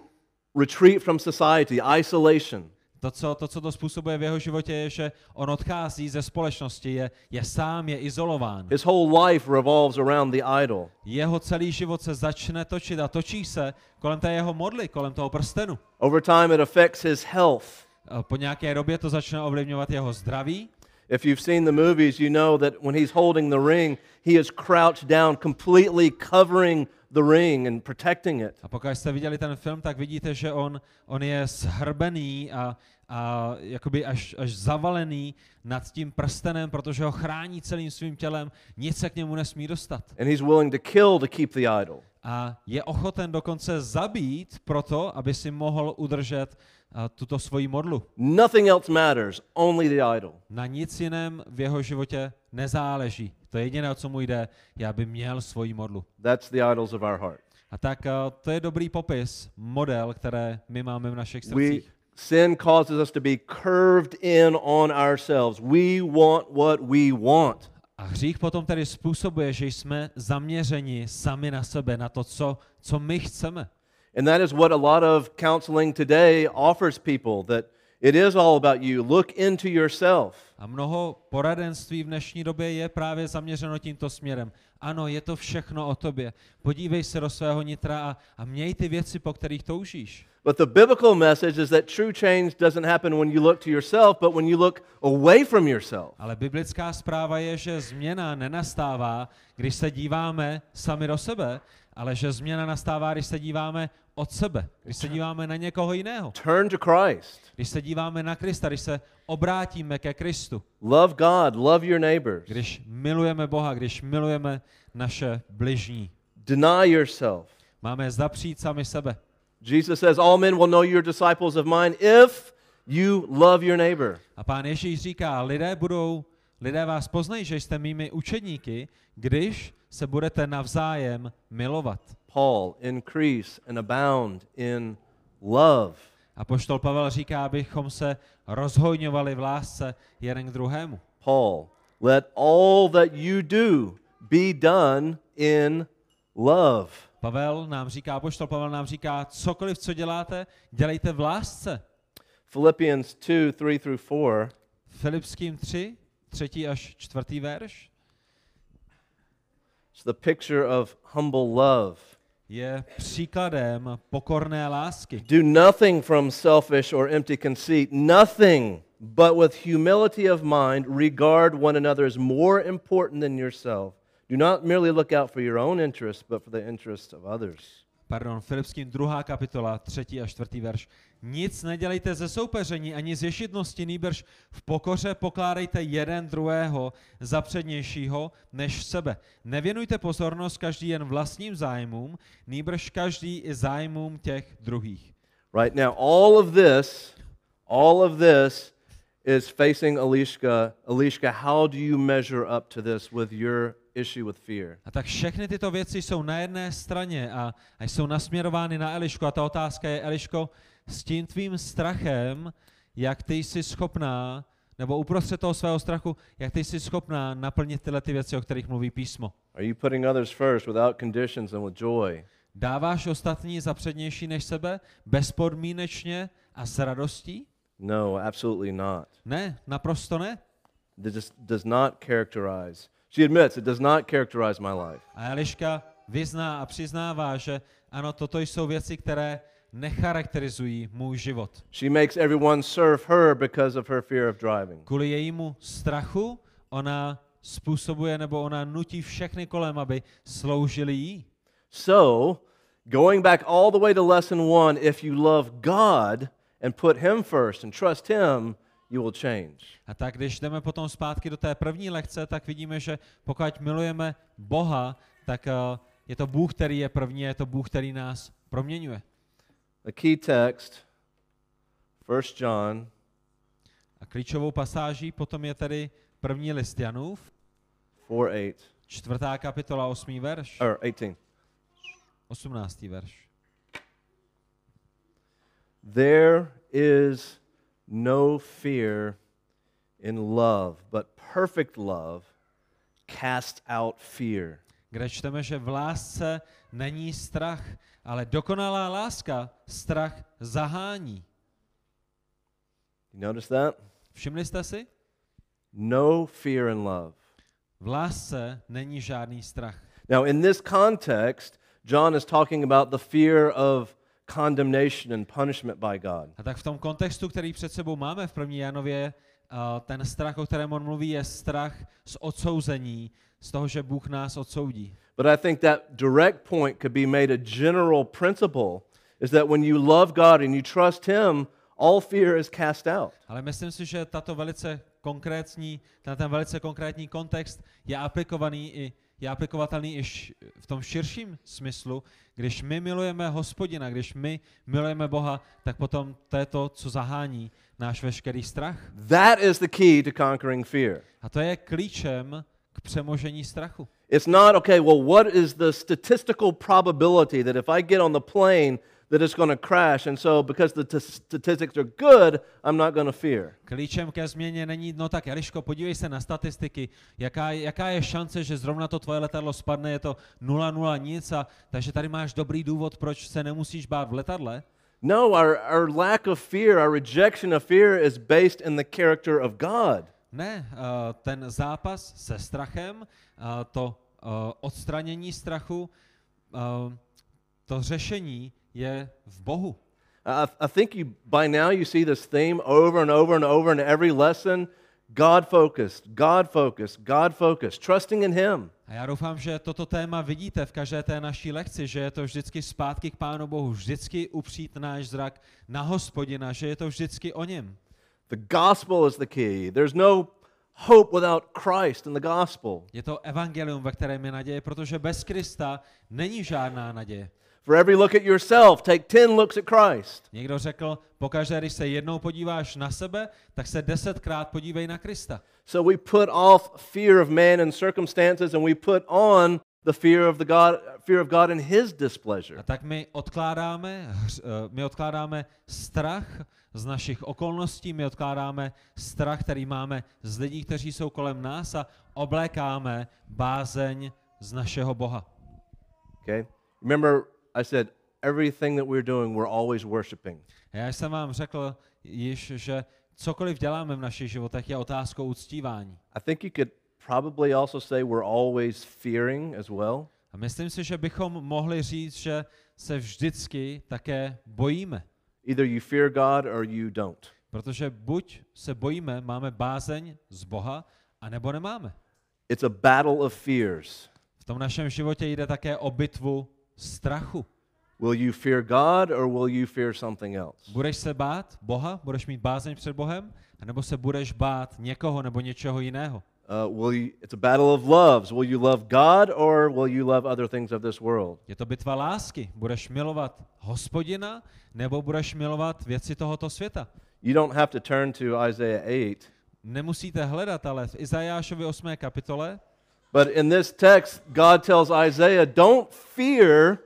retreat from society, isolation. To co, to, co to způsobuje v jeho životě, je, že on odchází ze společnosti, je, je sám, je izolován. His whole life revolves around the idol. Jeho celý život se začne točit a točí se kolem té jeho modly, kolem toho prstenu. Over time, it affects his health. Po nějaké době to začne ovlivňovat jeho zdraví. If you've seen the movies, you know that when he's holding the ring, he is crouched down, completely covering the ring and protecting it. A pokud jste viděli ten film, tak vidíte, že on, on je shrbený a, a jakoby až, až zavalený nad tím prstenem, protože ho chrání celým svým tělem, nic se k němu nesmí dostat. And he's willing to kill to keep the idol. A je ochoten dokonce zabít proto, aby si mohl udržet tuto svoji modlu. Nothing else matters, only the idol. Na nic jiném v jeho životě nezáleží. To je jediné, o co mu jde, je, aby měl svoji modlu. That's the idols of our heart. A tak to je dobrý popis, model, které my máme v našich We, srdcích. sin causes us to be curved in on ourselves. We want what we want. A hřích potom tedy způsobuje, že jsme zaměřeni sami na sebe, na to, co, co my chceme. And that is what a lot of counseling today offers people that it is all about you. Look into yourself. A mnoho poradenství v dnešní době je právě zaměřeno tímto směrem. Ano, je to všechno o tobě. Podívej se do svého nitra a, a měj ty věci, po kterých toužíš. But the biblical message is that true change doesn't happen when you look to yourself, but when you look away from yourself. Ale biblická zpráva je, že změna nenastává, když se díváme sami do sebe, ale že změna nastává, když se díváme od sebe, když se díváme na někoho jiného, turn to Christ. když se díváme na Krista, když se obrátíme ke Kristu, Love God, love your neighbors. když milujeme Boha, když milujeme naše bližní. Deny yourself. Máme zapřít sami sebe. Jesus says, All men will know you're disciples of mine if you love your neighbor. A pán Ježíš říká, lidé budou, lidé vás poznají, že jste mými učedníky, když se budete navzájem milovat. Paul, increase and abound in love. A poštol Pavel říká, abychom se rozhojňovali v lásce jeden k druhému. Paul, let all that you do be done in love. Pavel nám říká, poštol Pavel nám říká, cokoliv, co děláte, dělejte v lásce. Philippians 2 3 through 4. Filipským 3, třetí až čtvrtý verš, It's the picture of humble love. Je příkladem pokorné lásky. Do nothing from selfish or empty conceit, nothing, but with humility of mind, regard one another as more important than yourself. Do not merely look out for your own interests, but for the interests of others. Pardon, Filipským druhá kapitola, třetí a čtvrtý verš. Nic nedělejte ze soupeření ani z ješitnosti, nýbrž v pokoře pokládejte jeden druhého za přednějšího než sebe. Nevěnujte pozornost každý jen vlastním zájmům, nýbrž každý i zájmům těch druhých. Right now, all of this, all of this is facing Alishka. Alishka, how do you measure up to this with your issue with fear? A tak všechny tyto věci jsou na jedné straně a, a jsou nasměrovány na Elišku. A ta otázka je, Eliško, s tím tvým strachem, jak ty jsi schopná, nebo uprostřed toho svého strachu, jak ty jsi schopná naplnit tyhle ty věci, o kterých mluví písmo. Are you putting others first without conditions and with joy? Dáváš ostatní za přednější než sebe, bezpodmínečně a s radostí? No, absolutely not. Ne, naprosto ne. This does not characterize. She admits it does not characterize my life. A Eliška vyzná a přiznává, že ano, toto jsou věci, které necharakterizují můj život. She makes everyone serve her because of her fear of driving. Kvůli jejímu strachu ona způsobuje nebo ona nutí všechny kolem, aby sloužili jí. So, going back all the way to lesson one, if you love God and put Him first and trust Him, you will change. A tak když jdeme potom zpátky do té první lekce, tak vidíme, že pokud milujeme Boha, tak uh, je to Bůh, který je první, je to Bůh, který nás proměňuje. The key text, 1 John A klíčovou pasáží potom je tedy první list Janův, 4 8, čtvrtá kapitola, osmý verš, or 18. osmnáctý verš. There is no fear in love, but perfect love casts out fear. kde čteme, že v lásce není strach, ale dokonalá láska strach zahání. You notice that? Všimli jste si? No fear in love. V lásce není žádný strach. Now, in this context, John is talking about the fear of condemnation and punishment by God. A tak v tom kontextu, který před sebou máme v první Janově, a ten strach, o kterém on mluví, je strach z odsouzení, z toho, že Bůh nás odsoudí. But I think that direct point could be made a general principle is that when you love God and you trust Him, all fear is cast out. Ale myslím si, že tato velice konkrétní, ten, ten velice konkrétní kontext je aplikovaný i je aplikovatelný i v tom širším smyslu, když my milujeme hospodina, když my milujeme Boha, tak potom to je to, co zahání náš veškerý strach. That is the key to conquering fear. A to je klíčem k přemožení strachu. It's not, okay, well, what is the statistical probability that if I get on the plane, that it's going to crash? And so, because the statistics are good, I'm not going to fear. Klíčem ke změně není, no tak Eliško, podívej se na statistiky, jaká, jaká je šance, že zrovna to tvoje letadlo spadne, je to 0,0 nic, a, takže tady máš dobrý důvod, proč se nemusíš bát v letadle. No, our, our lack of fear, our rejection of fear is based in the character of God. Ne, uh, ten zápas se strachem, uh, to uh, odstranění strachu, to řešení je v Bohu. I, I think you, by now you see this theme over and over and over in every lesson God focused, God focused, God focused, trusting in Him. A já doufám, že toto téma vidíte v každé té naší lekci, že je to vždycky zpátky k Pánu Bohu, vždycky upřít náš zrak na hospodina, že je to vždycky o něm. The gospel is the key. There's no hope without Christ and the gospel. Je to evangelium, ve kterém je naděje, protože bez Krista není žádná naděje. For every look at yourself, take 10 looks at Christ. Někdo řekl, pokaždé, když se jednou podíváš na sebe, tak se desetkrát podívej na Krista. So we put off fear of man and circumstances and we put on the fear of the God fear of God and his displeasure. A tak my odkládáme, eh, my odkládáme strach z našich okolností, my odkládáme strach, který máme z lidí, kteří jsou kolem nás a oblékáme bázeň z našeho Boha. Okay? Remember I said everything that we're doing we're always worshiping. Já jsem vám řekl již, že cokoliv děláme v našich životech je otázkou uctívání. I think you could probably also say we're always fearing as well. A myslím si, že bychom mohli říct, že se vždycky také bojíme. Either you fear God or you don't. Protože buď se bojíme, máme bázeň z Boha, anebo nemáme. It's a battle of fears. V tom našem životě jde také o bitvu strachu. Will you fear God or will you fear something else? Budeš se bát Boha, budeš mít bázeň před Bohem, anebo se budeš bát někoho nebo něčeho jiného. Uh, will you, it's a battle of loves. Will you love God or will you love other things of this world? Je to bitva lásky. Budeš milovat hospodina, nebo budeš milovat věci tohoto světa. You don't have to turn to Isaiah 8, Nemusíte hledat, ale v Izajášovi 8. kapitole but in this text, God tells Isaiah, Don't fear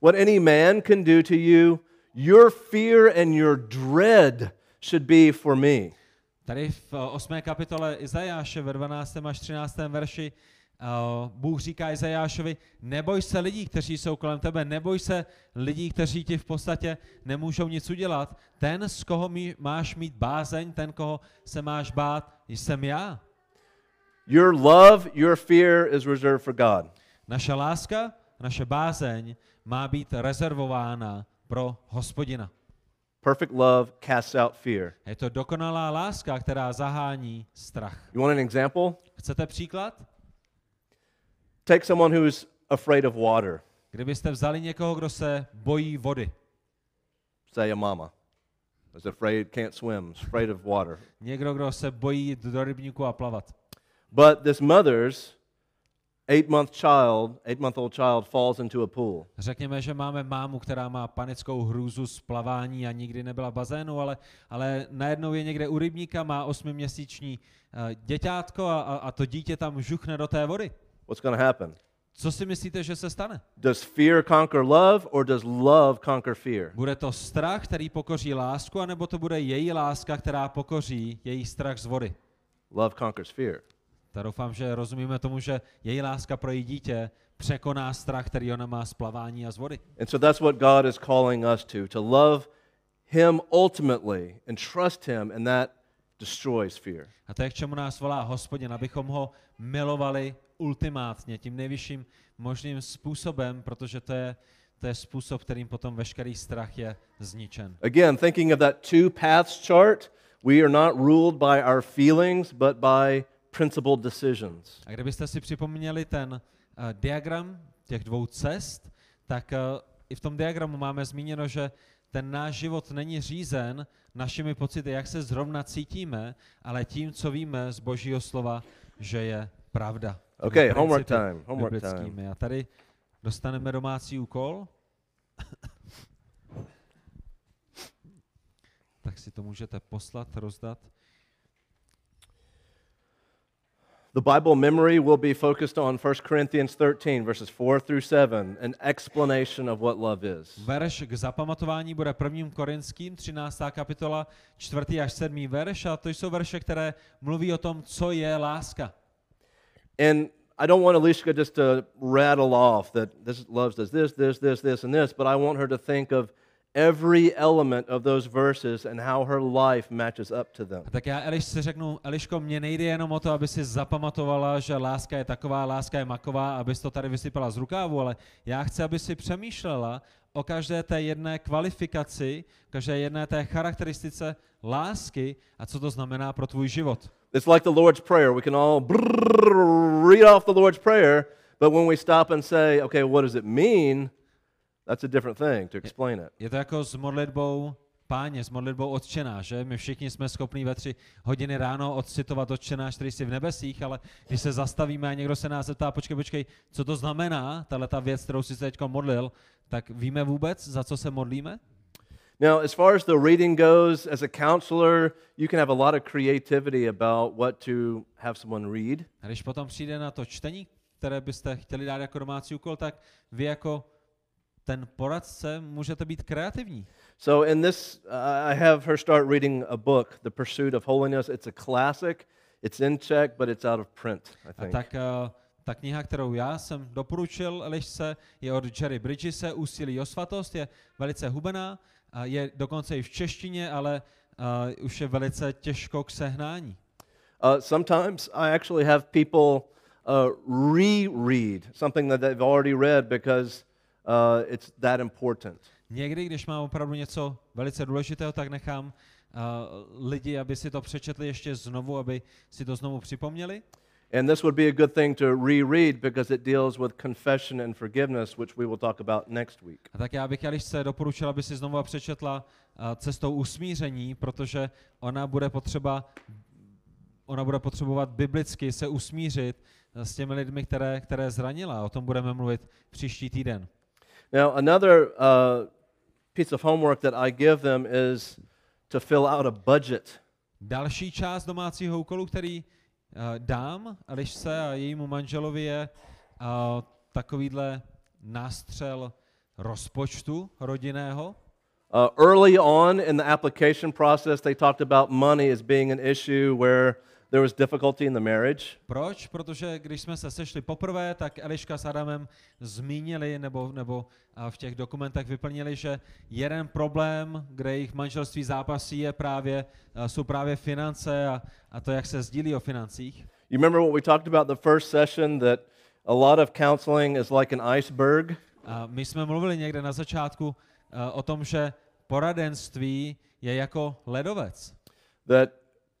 what any man can do to you. Your fear and your dread should be for me. Tady v eh, 8. kapitole Izajáše ve 12. až 13. verši eh, Bůh říká Izajášovi, neboj se lidí, kteří jsou kolem tebe, neboj se lidí, kteří ti v podstatě nemůžou nic udělat. Ten, z koho mí, máš mít bázeň, ten, koho se máš bát, jsem já. Your love, your fear is reserved for God. Naše láska, naše bázeň má být rezervována pro hospodina. Perfect love casts out fear. Je to dokonalá láska, která zahání strach. You want an example? Chcete příklad? Take someone who's afraid of water, Kdybyste vzali někoho, kdo se bojí vody, say a mama, is afraid, can't swim, is afraid of water. někdo, kdo se bojí jít do rybníku a plavat. But this mother's eight month child, eight month old child, falls into a pool. Řekněme, že máme mámu, která má panickou hrůzu z plavání a nikdy nebyla v bazénu, ale, ale najednou je někde u rybníka, má osmiměsíční uh, děťátko a, a, a to dítě tam žuchne do té vody. What's going to happen? Co si myslíte, že se stane? Does fear conquer love or does love conquer fear? Bude to strach, který pokoří lásku, anebo to bude její láska, která pokoří její strach z vody? Love conquers fear. Tak doufám, že rozumíme tomu, že její láska pro její dítě překoná strach, který ona má z plavání a z vody. And so that's what God is calling us to to love Him ultimately and trust Him, and that destroys fear. A to je, k čemu nás volá hospodin, abychom ho milovali ultimátně, tím nejvyšším možným způsobem, protože to je, to je způsob, kterým potom veškerý strach je zničen. Again, thinking of that two paths chart, we are not ruled by our feelings, but by principled decisions. A kdybyste si připomněli ten uh, diagram těch dvou cest, tak uh, i v tom diagramu máme zmíněno, že ten náš život není řízen našimi pocity, jak se zrovna cítíme, ale tím, co víme z Božího slova, že je pravda. Okay, homework time, homework biblickými. A tady dostaneme domácí úkol. tak si to můžete poslat, rozdat. The Bible memory will be focused on 1 Corinthians 13, verses 4 through 7, an explanation of what love is. Verš k zapamatování bude 1. Korinským, 13. kapitola, 4. až 7. verš a to jsou verše, které mluví o tom, co je láska. And I don't want Alicia just to rattle off that this loves does this, this, this, this, and this, but I want her to think of every element of those verses and how her life matches up to them. A tak já Eliš si řeknu, Eliško, mně nejde jenom o to, aby si zapamatovala, že láska je taková, láska je maková, abys to tady vysypala z rukávu, ale já chci, aby si přemýšlela o každé té jedné kvalifikaci, každé jedné té charakteristice lásky a co to znamená pro tvůj život. It's like the Lord's Prayer. We can all read off the Lord's Prayer, But when we stop and say, okay, what does it mean? That's a different thing to explain it. Je to jako s modlitbou páně, s modlitbou odčená, že? My všichni jsme schopní ve tři hodiny ráno odcitovat odčenáš, který jsi v nebesích, ale když se zastavíme a někdo se nás zeptá, počkej, počkej, co to znamená, tahle ta věc, kterou jsi se teď modlil, tak víme vůbec, za co se modlíme? Now, as far as the reading goes, as a counselor, you can have a lot of creativity about what to have someone read. A když potom přijde na to čtení, které byste chtěli dát jako domácí úkol, tak vy jako ten poradce můžete být kreativní. So, in this, uh, I have her start reading a book, The Pursuit of Holiness. It's a classic. It's in Czech, but it's out of print, I A think. tak uh, ta kniha, kterou já jsem doporučil Elišce, je od Jerry Bridgese, Úsilí o svatost, je velice hubená, a je dokonce i v češtině, ale uh, už je velice těžko k sehnání. Uh, sometimes I actually have people uh, reread something that they've already read because uh, it's that important. Někdy, když mám opravdu něco velice důležitého, tak nechám uh, lidi, aby si to přečetli ještě znovu, aby si to znovu připomněli. And this would be a good thing to reread because it deals with confession and forgiveness, which we will talk about next week. A tak já bych Elišce doporučil, aby si znovu přečetla uh, cestou usmíření, protože ona bude potřeba ona bude potřebovat biblicky se usmířit uh, s těmi lidmi, které, které zranila. O tom budeme mluvit příští týden. Now, another uh, piece of homework that I give them is to fill out a budget. Další část domácího úkolu, který uh, dám Elišce a jejímu manželovi je uh, takovýhle nástřel rozpočtu rodinného. Uh, early on in the application process, they talked about money as being an issue where there was difficulty in the marriage. Proč? Protože když jsme se sešli poprvé, tak Eliška s Adamem zmínili, nebo, nebo v těch dokumentech vyplnili, že jeden problém, kde jejich manželství zápasí, je právě, jsou právě finance a, a to, jak se sdílí o financích. You remember what we talked about the first session that a lot of counseling is like an iceberg? A my jsme mluvili někde na začátku o tom, že poradenství je jako ledovec. That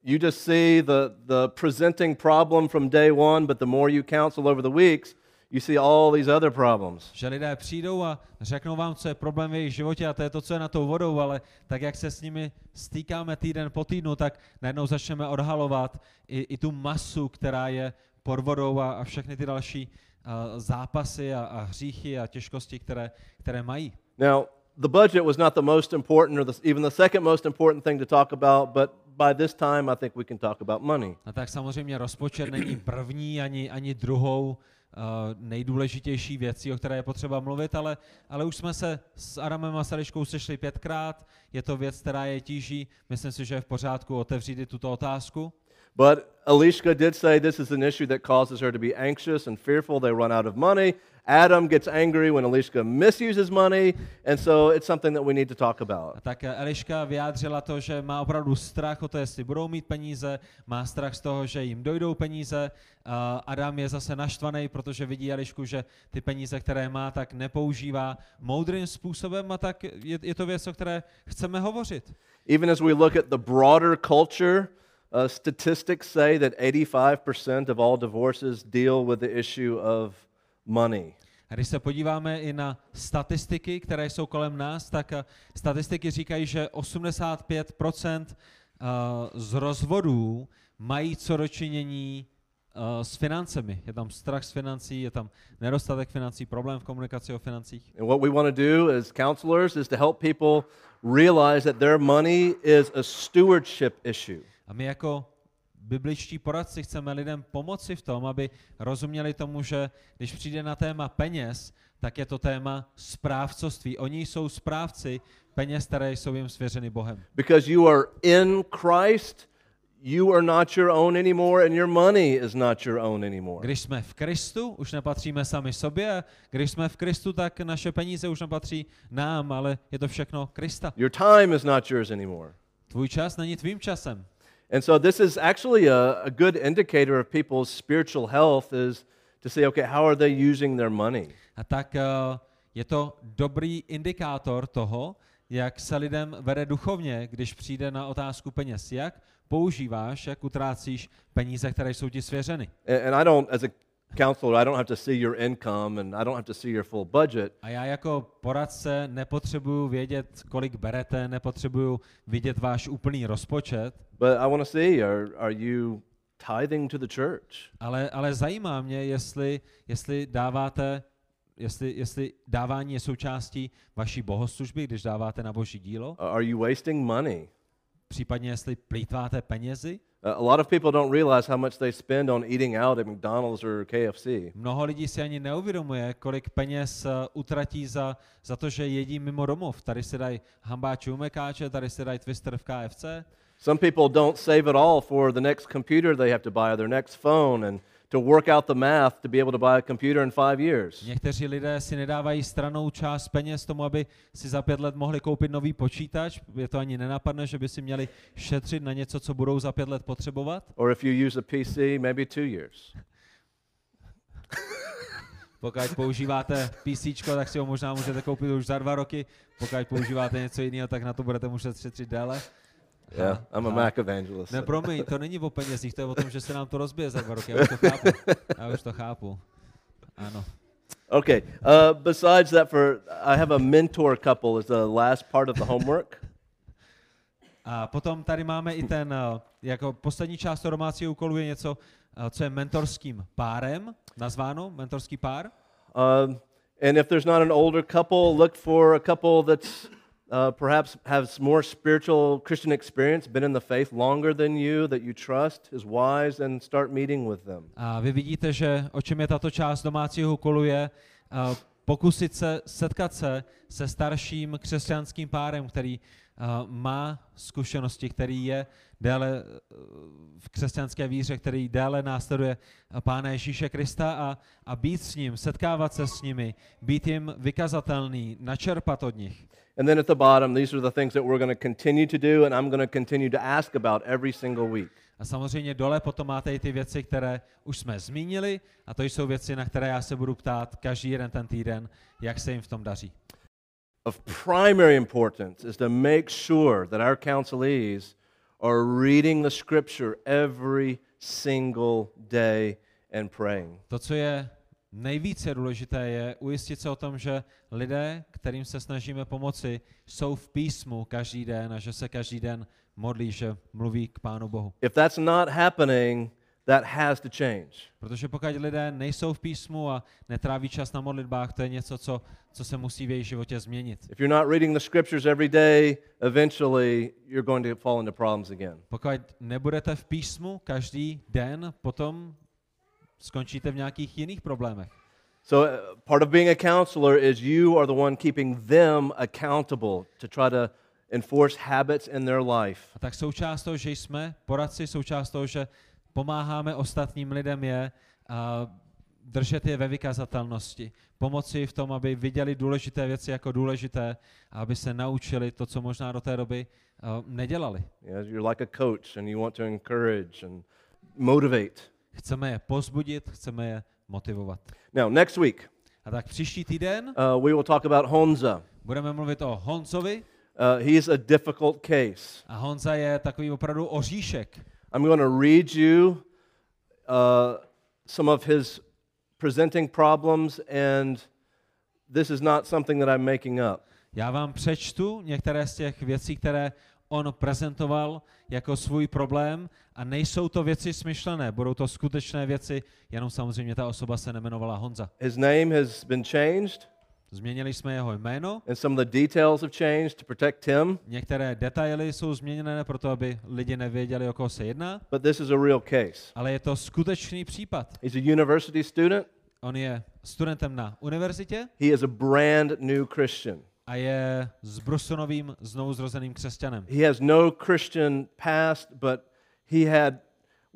you just see the, the presenting problem from day one, but the more you counsel over the weeks, you see all these other problems. Že lidé přijdou a řeknou vám, co je problém v jejich životě a to je to, co je na tou vodou, ale tak, jak se s nimi stýkáme týden po týdnu, tak najednou začneme odhalovat i, i tu masu, která je pod vodou a, a všechny ty další uh, zápasy a, a hříchy a těžkosti, které, které mají. Now, the budget was not the most important or the, even the second most important thing to talk about, but by this time I think we can talk about money. A tak samozřejmě rozpočet není první ani, ani druhou uh, nejdůležitější věcí, o které je potřeba mluvit, ale, ale už jsme se s Adamem a Sališkou sešli pětkrát, je to věc, která je tíží, myslím si, že je v pořádku otevřít i tuto otázku. But Alishka did say this is an issue that causes her to be anxious and fearful. They run out of money. Adam gets angry when Alishka misuses money, and so it's something that we need to talk about. A tak eh, Eliška vyjádřila to, že má opravdu strach o to, jestli budou mít peníze, má strach z toho, že jim dojdou peníze. A Adam je zase naštvaný, protože vidí Elišku, že ty peníze, které má, tak nepoužívá moudrým způsobem a tak je, je to věc, o které chceme hovořit. Even as we look at the broader culture, uh, statistics say that 85% of all divorces deal with the issue of money. A když se podíváme i na statistiky, které jsou kolem nás, tak eh, statistiky říkají, že 85% eh, z rozvodů mají co dočinění eh, s financemi. Je tam strach z financí, je tam nedostatek financí, problém v komunikaci o financích. And what we want to do as counselors is to help people realize that their money is a stewardship issue. A my jako bibličtí poradci chceme lidem pomoci v tom, aby rozuměli tomu, že když přijde na téma peněz, tak je to téma správcovství. Oni jsou správci peněz, které jsou jim svěřeny Bohem. Because you are in Christ, you are not your own anymore, and your money is not your own anymore. Když jsme v Kristu, už nepatříme sami sobě, když jsme v Kristu, tak naše peníze už nepatří nám, ale je to všechno Krista. Your time is not yours anymore. Tvůj čas není tvým časem. And so this is actually a, a good indicator of people's spiritual health is to say, okay, how are they using their money? A tak eh, je to dobrý indikátor toho, jak se lidem vede duchovně, když přijde na otázku peněz. Jak používáš, jak utrácíš peníze, které jsou ti svěřeny. And I don't, as a counselor, I don't have to see your income and I don't have to see your full budget. A já jako poradce nepotřebuju vědět, kolik berete, nepotřebuju vidět váš úplný rozpočet, But I want to see are, are you tithing to the church? ale, ale zajímá mě, jestli, jestli dáváte, jestli, jestli dávání je součástí vaší bohoslužby, když dáváte na boží dílo, Are you wasting money? případně jestli plýtváte penězi. Uh, a lot of people don't realize how much they spend on eating out at McDonald's or KFC. Mnoho lidí si ani neuvědomuje, kolik peněz eh, utratí za, za to, že jedí mimo domov. Tady se dají hambáče u Mekáče, tady se dají twister v KFC. Some people don't save it all for the next computer they have to buy or their next phone and to work out the math to be able to buy a computer in five years. Někteří lidé si nedávají stranou část peněz tomu, aby si za pět let mohli koupit nový počítač. Je to ani nenapadne, že by si měli šetřit na něco, co budou za pět let potřebovat. Or if you use a PC, maybe two years. Pokud používáte PC, tak si ho možná můžete koupit už za dva roky. Pokud používáte něco jiného, tak na to budete muset šetřit déle. Yeah, I'm a. Mac evangelist. Ne, promiň, to není o penězích, to je o tom, že se nám to rozbije za dva roky. Já už to chápu. Já už to chápu. Ano. Okay. Uh, besides that, for I have a mentor couple as the last part of the homework. A potom tady máme i ten, eh, jako poslední část toho domácího úkolu je něco, eh, co je mentorským párem, nazváno mentorský pár. Um, and if there's not an older couple, look for a couple that's uh, perhaps has more spiritual Christian experience, been in the faith longer than you, that you trust, is wise, and start meeting with them. A vy vidíte, že o čem je tato část domácího úkolu je eh, pokusit se setkat se se starším křesťanským párem, který eh, má zkušenosti, který je déle eh, v křesťanské víře, který déle následuje Pána Ježíše Krista a, a být s ním, setkávat se s nimi, být jim vykazatelný, načerpat od nich. And then at the bottom, these are the things that we're going to continue to do, and I'm going to continue to ask about every single week. A samozřejmě dole potom máte i ty věci, které už jsme zmínili, a to jsou věci, na které já se budu ptát každý jeden ten týden, jak se jim v tom daří. Of primary importance is to make sure that our counselees are reading the scripture every single day and praying. To, co je nejvíce důležité, je ujistit se o tom, že lidé, kterým se snažíme pomoci, jsou v písmu každý den a že se každý den modlí, že mluví k Pánu Bohu. If that's not happening, that has to change. Protože pokud lidé nejsou v písmu a netráví čas na modlitbách, to je něco, co, co se musí v jejich životě změnit. If you're not reading the scriptures every day, eventually you're going to fall into problems again. Pokud nebudete v písmu každý den, potom skončíte v nějakých jiných problémech. So, uh, part of being a counselor is you are the one keeping them accountable to try to enforce habits in their life. A tak součást toho, že jsme poradci, součást toho, že pomáháme ostatním lidem je držet je ve vykazatelnosti. Pomoci v tom, aby viděli důležité věci jako důležité a aby se naučili to, co možná do té doby uh, nedělali. You know, you're like a coach and you want to encourage and motivate. Chceme je pozbudit, chceme je motivovat. Now, next week, A tak příští týden uh, we will talk about Honza. budeme mluvit o Honzovi Uh, he is a difficult case. a Honza je takový opravdu oříšek. I'm going to read you uh, some of his presenting problems, and this is not something that I'm making up. Já vám přečtu některé z těch věcí, které on prezentoval jako svůj problém a nejsou to věci smyšlené, budou to skutečné věci, jenom samozřejmě ta osoba se nemenovala Honza. His name has been changed, Změnili jsme jeho jméno, and some of the details have changed to protect him, některé detaily jsou změněné proto, aby lidi nevěděli, o koho se jedná, but this is a real case. ale je to skutečný případ. He's a university student, On je studentem na univerzitě he is a brand new Christian. a je s Brusonovým znovuzrozeným křesťanem. He has no Christian past, but he had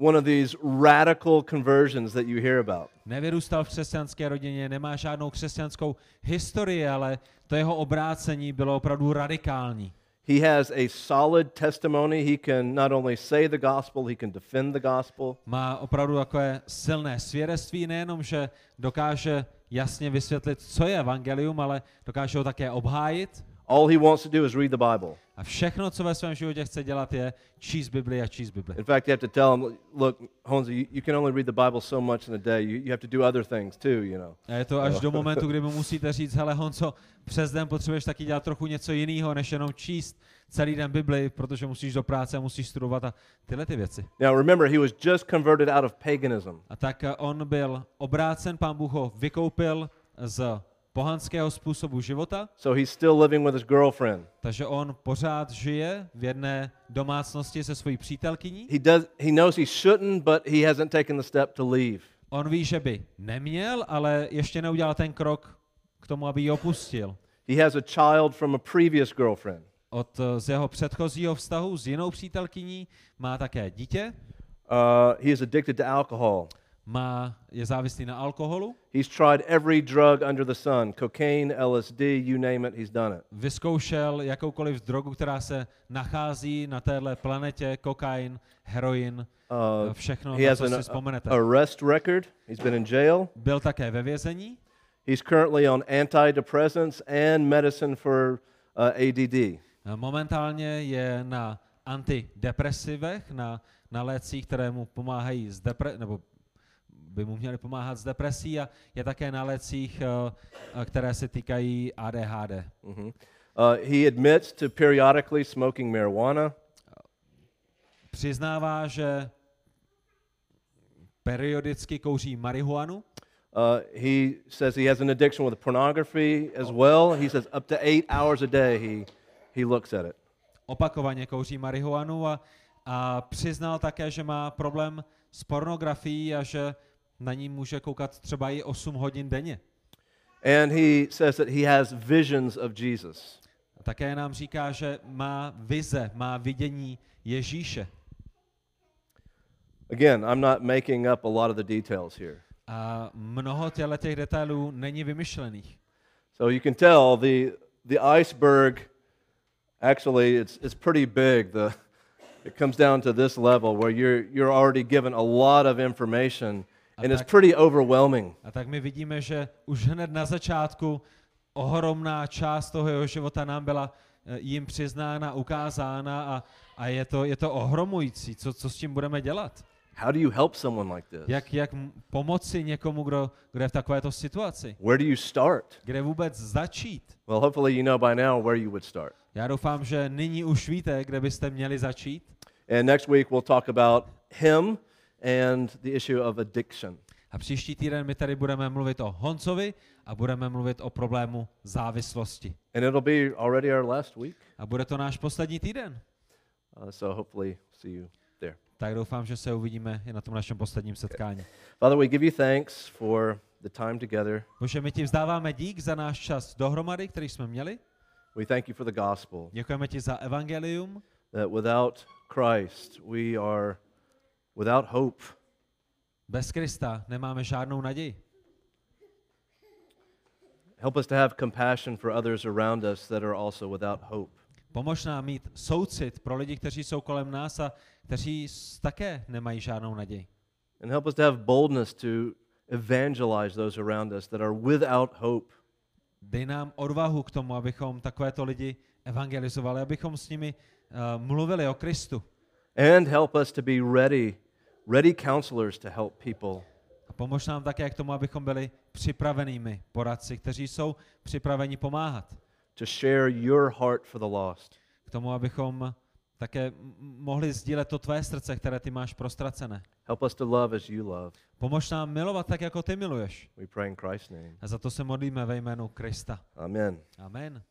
one of these radical conversions that you hear about. Nevyrůstal v křesťanské rodině, nemá žádnou křesťanskou historii, ale to jeho obrácení bylo opravdu radikální. He has a solid testimony. He can not only say the gospel, he can defend the gospel. Má opravdu takové silné svědectví, nejenom, že dokáže jasně vysvětlit, co je evangelium, ale dokáže ho také obhájit. All he wants to do is read the Bible. A všechno, co ve svém životě chce dělat, je číst Bibli a číst Bibli. In fact, you have to tell him, look, Honza, you, you can only read the Bible so much in a day. You, you have to do other things too, you know. A je to až do momentu, kdy mu musíte říct, hele Honco, přes den potřebuješ taky dělat trochu něco jiného, než jenom číst celý den Bibli, protože musíš do práce musíš studovat a tyhle ty věci. Now remember, he was just converted out of paganism. A tak eh, on byl obrácen, pán Bůh ho vykoupil z pohanského způsobu života, So he's still living with his girlfriend. takže on pořád žije v jedné domácnosti se svojí přítelkyní. He does he knows he shouldn't, but he hasn't taken the step to leave. On ví, že by neměl, ale ještě neudělal ten krok k tomu, aby ji opustil. He has a child from a previous girlfriend. Od eh, z jeho předchozího vztahu s jinou přítelkyní má také dítě, Uh, he is addicted to alcohol. Má, je závislý na alkoholu, He's tried every drug under the sun cocaine, LSD, you name it, he's done it. vyzkoušel jakoukoliv drogu, která se nachází na téhle planetě, kokain, heroin, Uh, eh, všechno, he na co an si vzpomenete. arrest record. He's been in jail. Byl také ve vězení, He's currently on antidepressants and medicine for uh, ADD. eh, momentálně je na antidepresivech, na, na lécích, které mu pomáhají s depre, nebo by mu měly pomáhat s depresí a je také na lécích, eh, eh, které se týkají ADHD. hmm Uh, he admits to periodically smoking marijuana. Přiznává, že periodicky kouří marihuanu, Uh, he says he has an addiction with pornography as well. He says up to eight hours a day he, he looks at it. opakovaně kouří marihuanu a, a přiznal také, že má problém s pornografií a že na ní může koukat třeba i 8 hodin denně. And he says that he has visions of Jesus. A také nám říká, že má vize, má vidění Ježíše. Again, I'm not making up a lot of the details here. A mnoho těchto těch detailů není vymyšlených. So you can tell the, the iceberg, actually, it's, it's pretty big. The, it comes down to this level where you're, you're already given a lot of information, and it's tak- pretty overwhelming. A tak my vidíme, že už hned na začátku ohromná část toho jeho života nám byla eh, jim přiznána, ukázána a, a je, to, je to ohromující, co, co s tím budeme dělat. How do you help someone like this? Jak, jak pomoci někomu, kdo, kdo je v takovéto situaci? Where do you start? Kde vůbec začít? Well, hopefully you know by now where you would start. Já doufám, že nyní už víte, kde byste měli začít. And next week we'll talk about him and the issue of addiction. A příští týden my tady budeme mluvit o Honcovi a budeme mluvit o problému závislosti. And it'll be already our last week. A bude to náš poslední týden. Uh, so hopefully see you there. Tak doufám, že se uvidíme i na tom našem posledním setkání. Father, we give you thanks for the time together. Bože, my ti vzdáváme dík za náš čas dohromady, který jsme měli. We thank you for the gospel. Děkujeme ti za evangelium, That without Christ, we are without hope. Bez Krista nemáme žádnou naději. Help us to have compassion for others around us that are also without hope. Pomož nám mít soucit pro lidi, kteří jsou kolem nás a kteří také nemají žádnou naději. And help us to have boldness to evangelize those around us that are without hope. Dej nám odvahu k tomu, abychom takovéto lidi evangelizovali, abychom s nimi uh, mluvili o Kristu. And help us to be ready, ready counselors to help people. A pomož nám také k tomu, abychom byli připravenými poradci, kteří jsou připraveni pomáhat. to share your heart for the lost. K tomu, abychom také mohli sdílet to tvé srdce, které ty máš prostracené. Help us to love as you love. Pomož nám milovat tak, jako ty miluješ. We pray in Christ's name. A za to se modlíme ve jménu Krista. Amen. Amen.